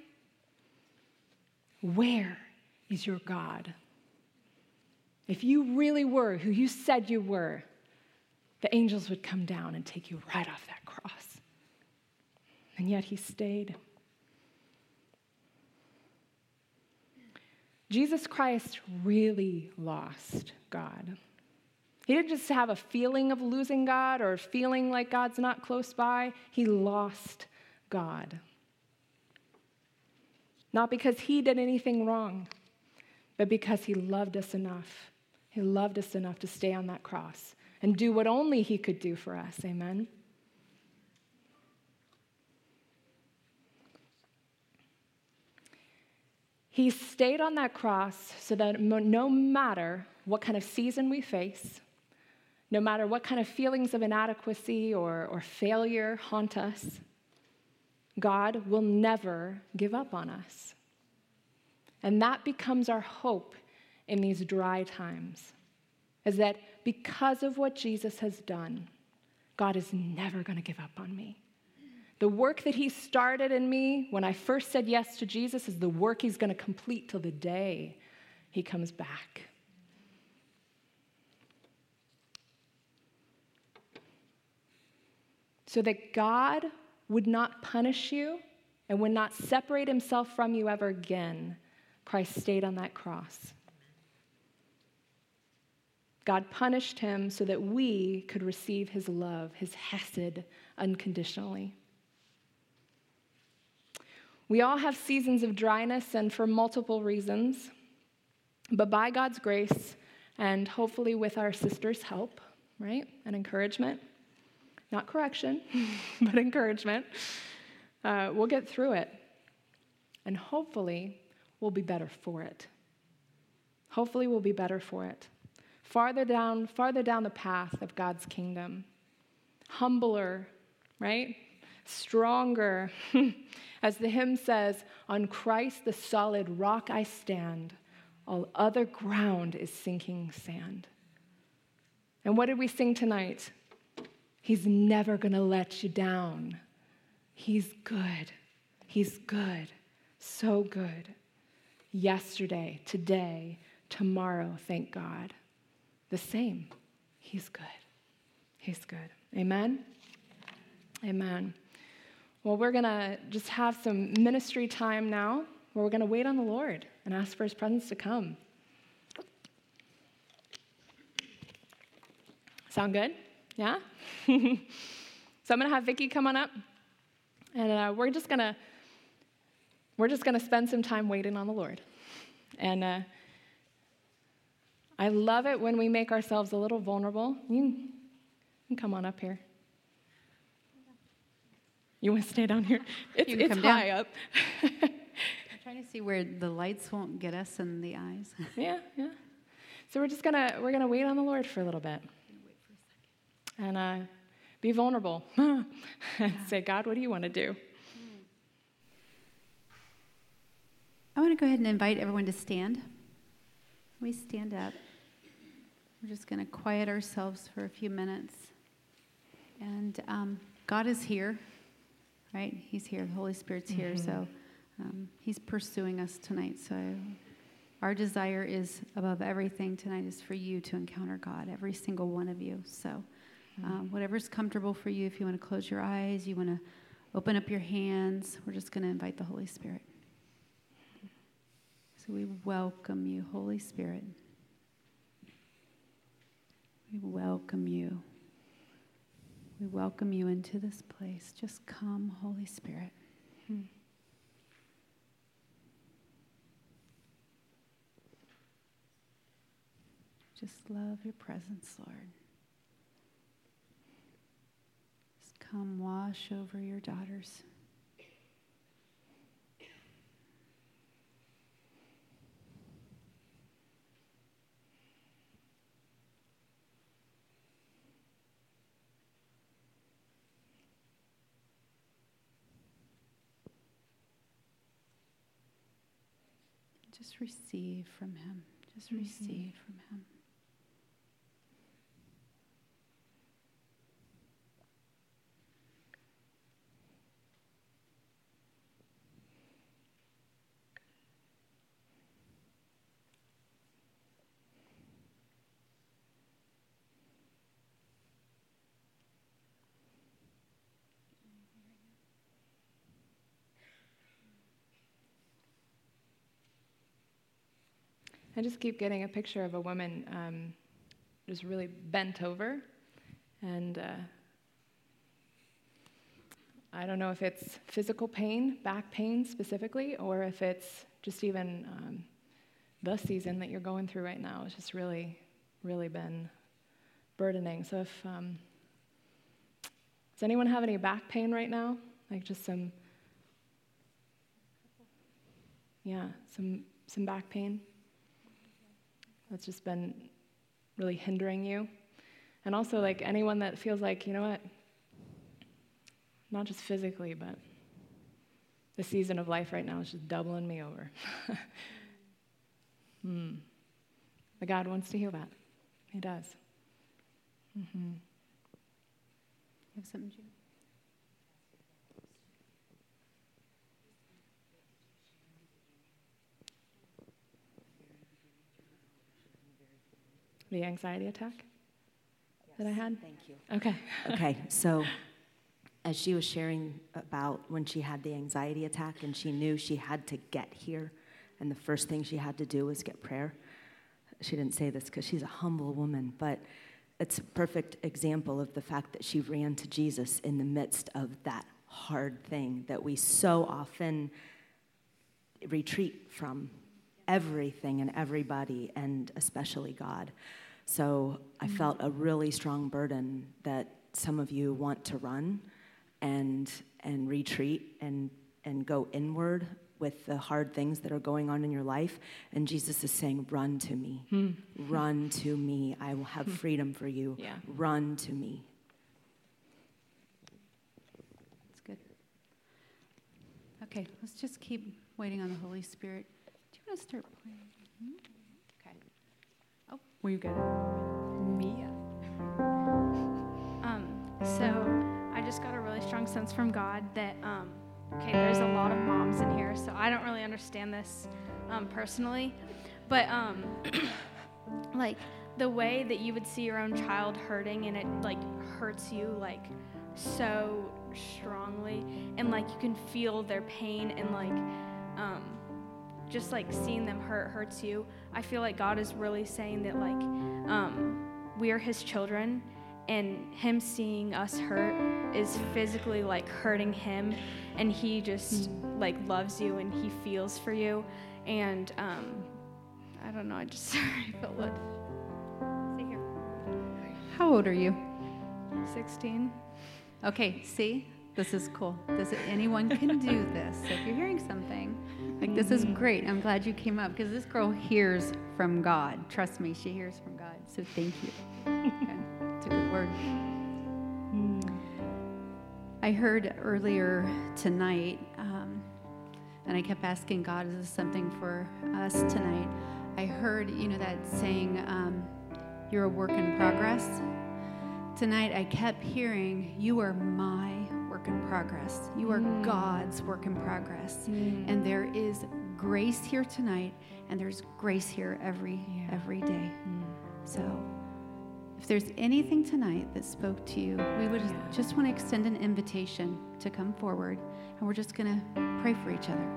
Where is your God? If you really were who you said you were, the angels would come down and take you right off that cross. And yet he stayed. Jesus Christ really lost God. He didn't just have a feeling of losing God or feeling like God's not close by, he lost God. Not because he did anything wrong, but because he loved us enough. He loved us enough to stay on that cross and do what only he could do for us. Amen. He stayed on that cross so that no matter what kind of season we face, no matter what kind of feelings of inadequacy or, or failure haunt us, God will never give up on us. And that becomes our hope in these dry times, is that because of what Jesus has done, God is never going to give up on me. The work that he started in me when I first said yes to Jesus is the work he's going to complete till the day he comes back. So that God would not punish you and would not separate himself from you ever again, Christ stayed on that cross. God punished him so that we could receive his love, his hesed, unconditionally. We all have seasons of dryness and for multiple reasons. But by God's grace, and hopefully with our sister's help, right, and encouragement, not correction, but encouragement, uh, we'll get through it. And hopefully, we'll be better for it. Hopefully, we'll be better for it. Farther down, farther down the path of God's kingdom. Humbler, right? Stronger. As the hymn says, On Christ the solid rock I stand, all other ground is sinking sand. And what did we sing tonight? He's never to let you down. He's good. He's good. So good. Yesterday, today, tomorrow, thank God. The same. He's good. He's good. Amen? Amen. Well, we're going to just have some ministry time now where we're going to wait on the Lord and ask for his presence to come. Sound good? Yeah? so I'm going to have Vicki come on up and uh, we're just going to we're just going to spend some time waiting on the Lord. And uh, I love it when we make ourselves a little vulnerable. You can come on up here. You want to stay down here? It's, it's high down. up. I'm trying to see where the lights won't get us in the eyes. yeah, yeah. So we're just gonna we're gonna wait on the Lord for a little bit, and uh, be vulnerable and yeah. say, God, what do you want to do? I want to go ahead and invite everyone to stand. We stand up. We're just going to quiet ourselves for a few minutes. And um, God is here right? He's here. The Holy Spirit's here. Mm-hmm. So um, He's pursuing us tonight. So our desire is above everything tonight is for you to encounter God, every single one of you. So mm-hmm. um, whatever's comfortable for you, if you want to close your eyes, you want to open up your hands, we're just going to invite the Holy Spirit. So we welcome you, Holy Spirit. We welcome you. We welcome you into this place. Just come, Holy Spirit. Hmm. Just love your presence, Lord. Just come wash over your daughters. Just receive from Him. Just mm-hmm. receive from Him. I just keep getting a picture of a woman um, just really bent over. And uh, I don't know if it's physical pain, back pain specifically, or if it's just even um, the season that you're going through right now. It's just really, really been burdening. So if um, does anyone have any back pain right now? Like just some, yeah, some some back pain that's just been really hindering you. And also, like anyone that feels like, you know what, not just physically, but the season of life right now is just doubling me over. hmm. But God wants to heal that. He does. Mm-hmm. You have something, Jude? The anxiety attack yes, that I had? Thank you. Okay. okay, so as she was sharing about when she had the anxiety attack and she knew she had to get here, and the first thing she had to do was get prayer. She didn't say this because she's a humble woman, but it's a perfect example of the fact that she ran to Jesus in the midst of that hard thing that we so often retreat from everything and everybody, and especially God. So I mm-hmm. felt a really strong burden that some of you want to run and and retreat and and go inward with the hard things that are going on in your life and Jesus is saying run to me. Mm. Run to me. I will have hmm. freedom for you. Yeah. Run to me. That's good. Okay, let's just keep waiting on the Holy Spirit. Do you want to start playing? Were you good? Mia. Um, so I just got a really strong sense from God that, um, okay, there's a lot of moms in here, so I don't really understand this um, personally, but um, like the way that you would see your own child hurting and it like hurts you like so strongly, and like you can feel their pain and like um, just like seeing them hurt hurts you. I feel like God is really saying that like um, we are His children, and Him seeing us hurt is physically like hurting Him, and He just like loves you and He feels for you, and um, I don't know. I just I felt what. See here. How old are you? Sixteen. Okay. See, this is cool. Does it, anyone can do this? So if you're hearing something like, this is great. I'm glad you came up because this girl hears from God. Trust me, she hears from God. So thank you. Okay. It's a good word. I heard earlier tonight, um, and I kept asking God, is this something for us tonight? I heard, you know, that saying, um, you're a work in progress. Tonight, I kept hearing, you are my work in progress. You are mm. God's work in progress. Mm. And there is grace here tonight and there's grace here every yeah. every day. Mm. So if there's anything tonight that spoke to you, we would yeah. just want to extend an invitation to come forward and we're just going to pray for each other.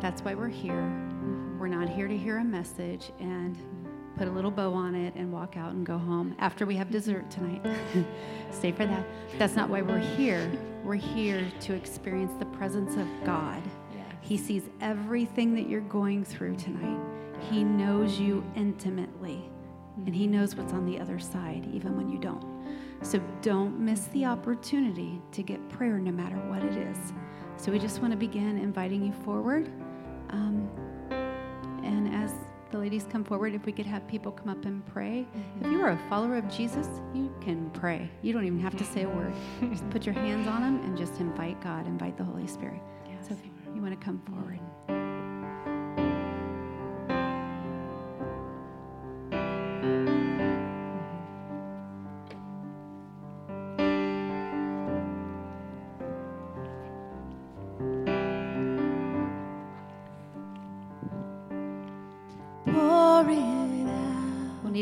That's why we're here. Mm-hmm. We're not here to hear a message and put a little bow on it and walk out and go home after we have dessert tonight. Stay for that. That's not why we're here. We're here to experience the presence of God. Yes. He sees everything that you're going through tonight. He knows you intimately, and He knows what's on the other side, even when you don't. So don't miss the opportunity to get prayer no matter what it is. So we just want to begin inviting you forward. Um, and as the ladies come forward, if we could have people come up and pray. Mm-hmm. If you are a follower of Jesus, you can pray. You don't even have to say a word. just put your hands on them and just invite God, invite the Holy Spirit. Yes. So if you want to come forward.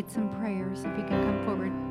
Need some prayers if you can come forward.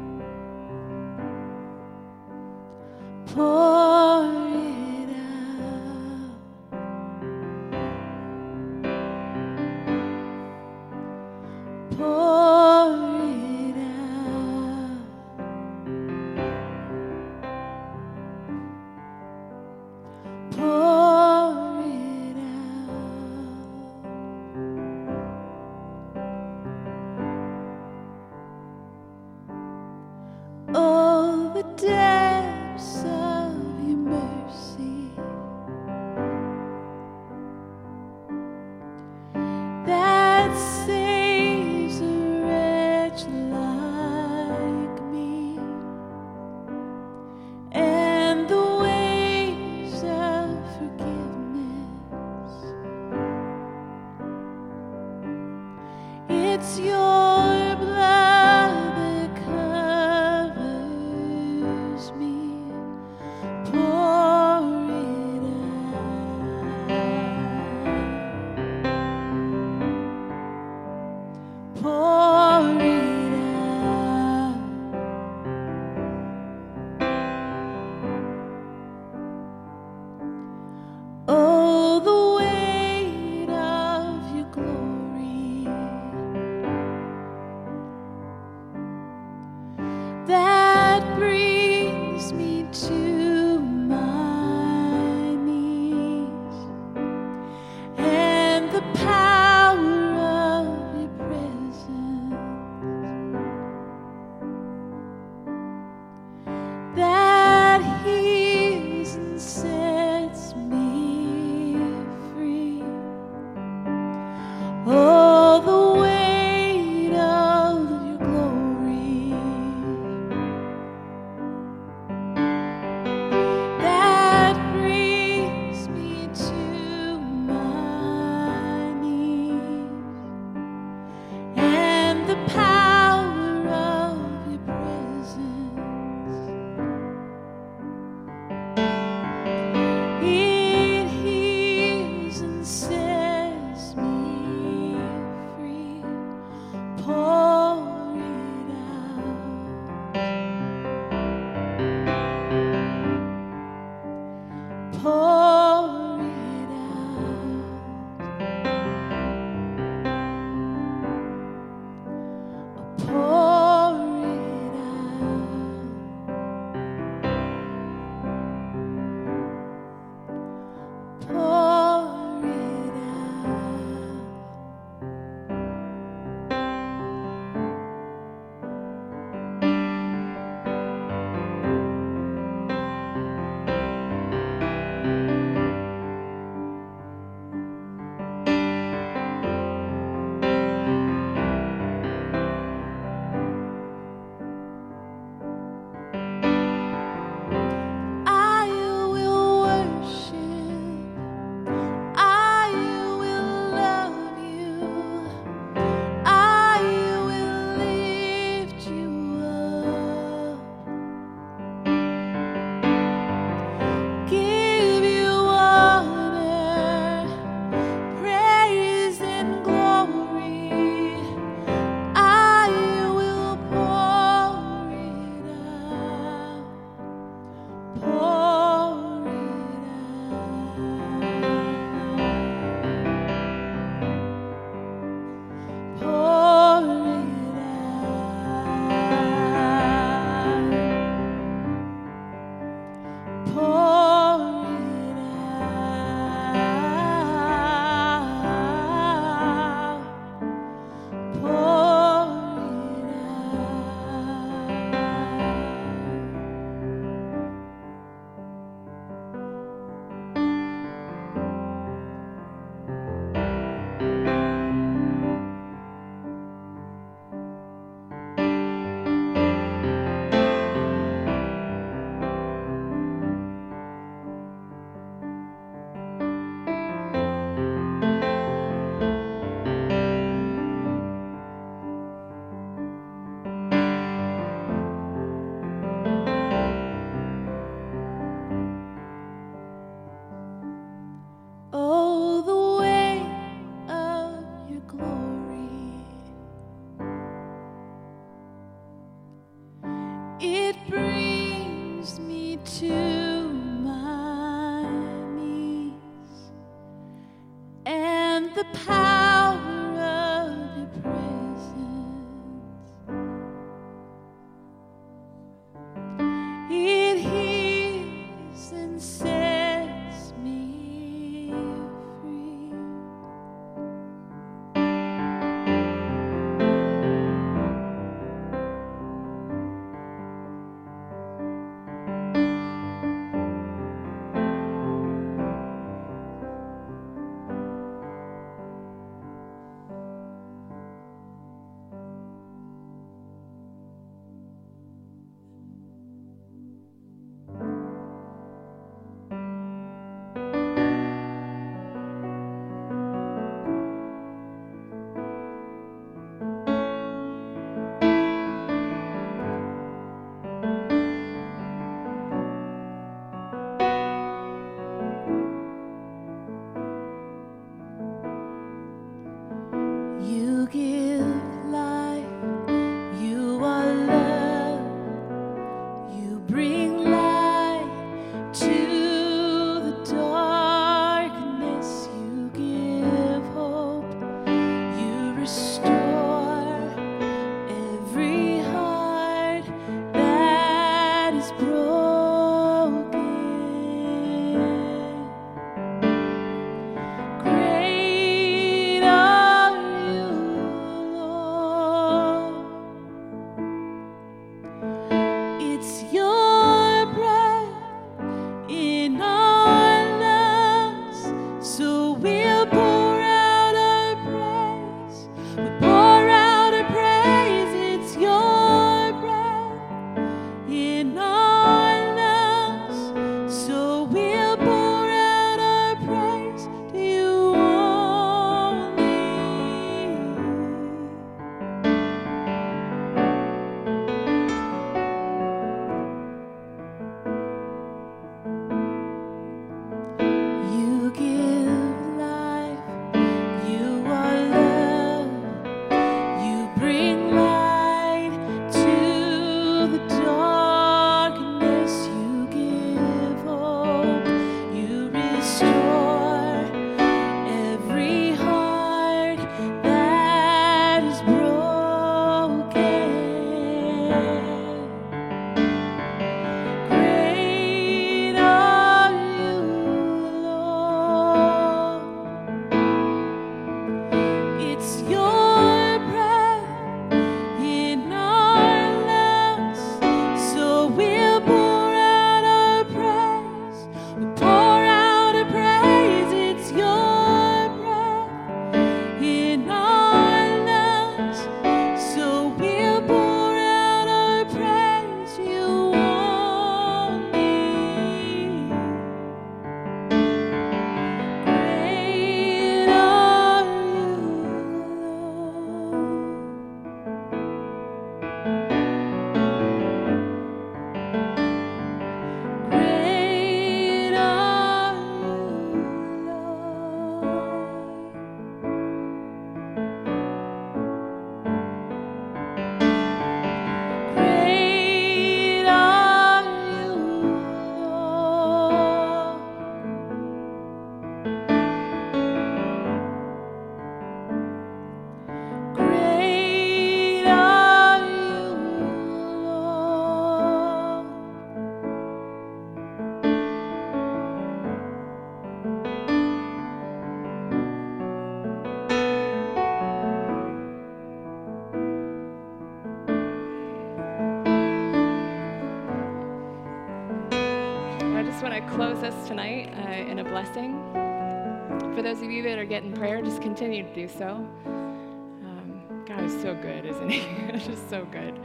Continue to do so. Um, God is so good, isn't He? Just so good.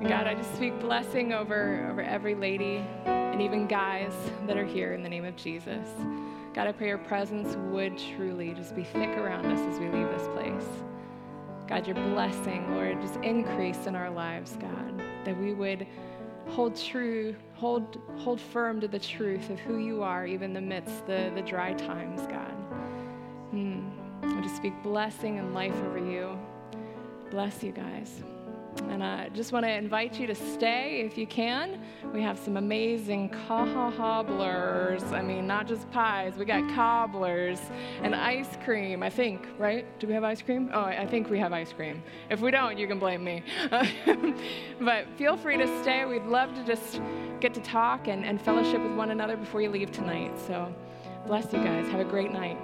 And God, I just speak blessing over, over every lady and even guys that are here in the name of Jesus. God, I pray your presence would truly just be thick around us as we leave this place. God, your blessing, Lord, just increase in our lives, God, that we would hold true, hold, hold firm to the truth of who you are, even in the midst the, the dry times, God. Speak blessing and life over you. Bless you guys. And I just want to invite you to stay if you can. We have some amazing cobblers. I mean, not just pies, we got cobblers and ice cream, I think, right? Do we have ice cream? Oh, I think we have ice cream. If we don't, you can blame me. but feel free to stay. We'd love to just get to talk and, and fellowship with one another before you leave tonight. So bless you guys. Have a great night.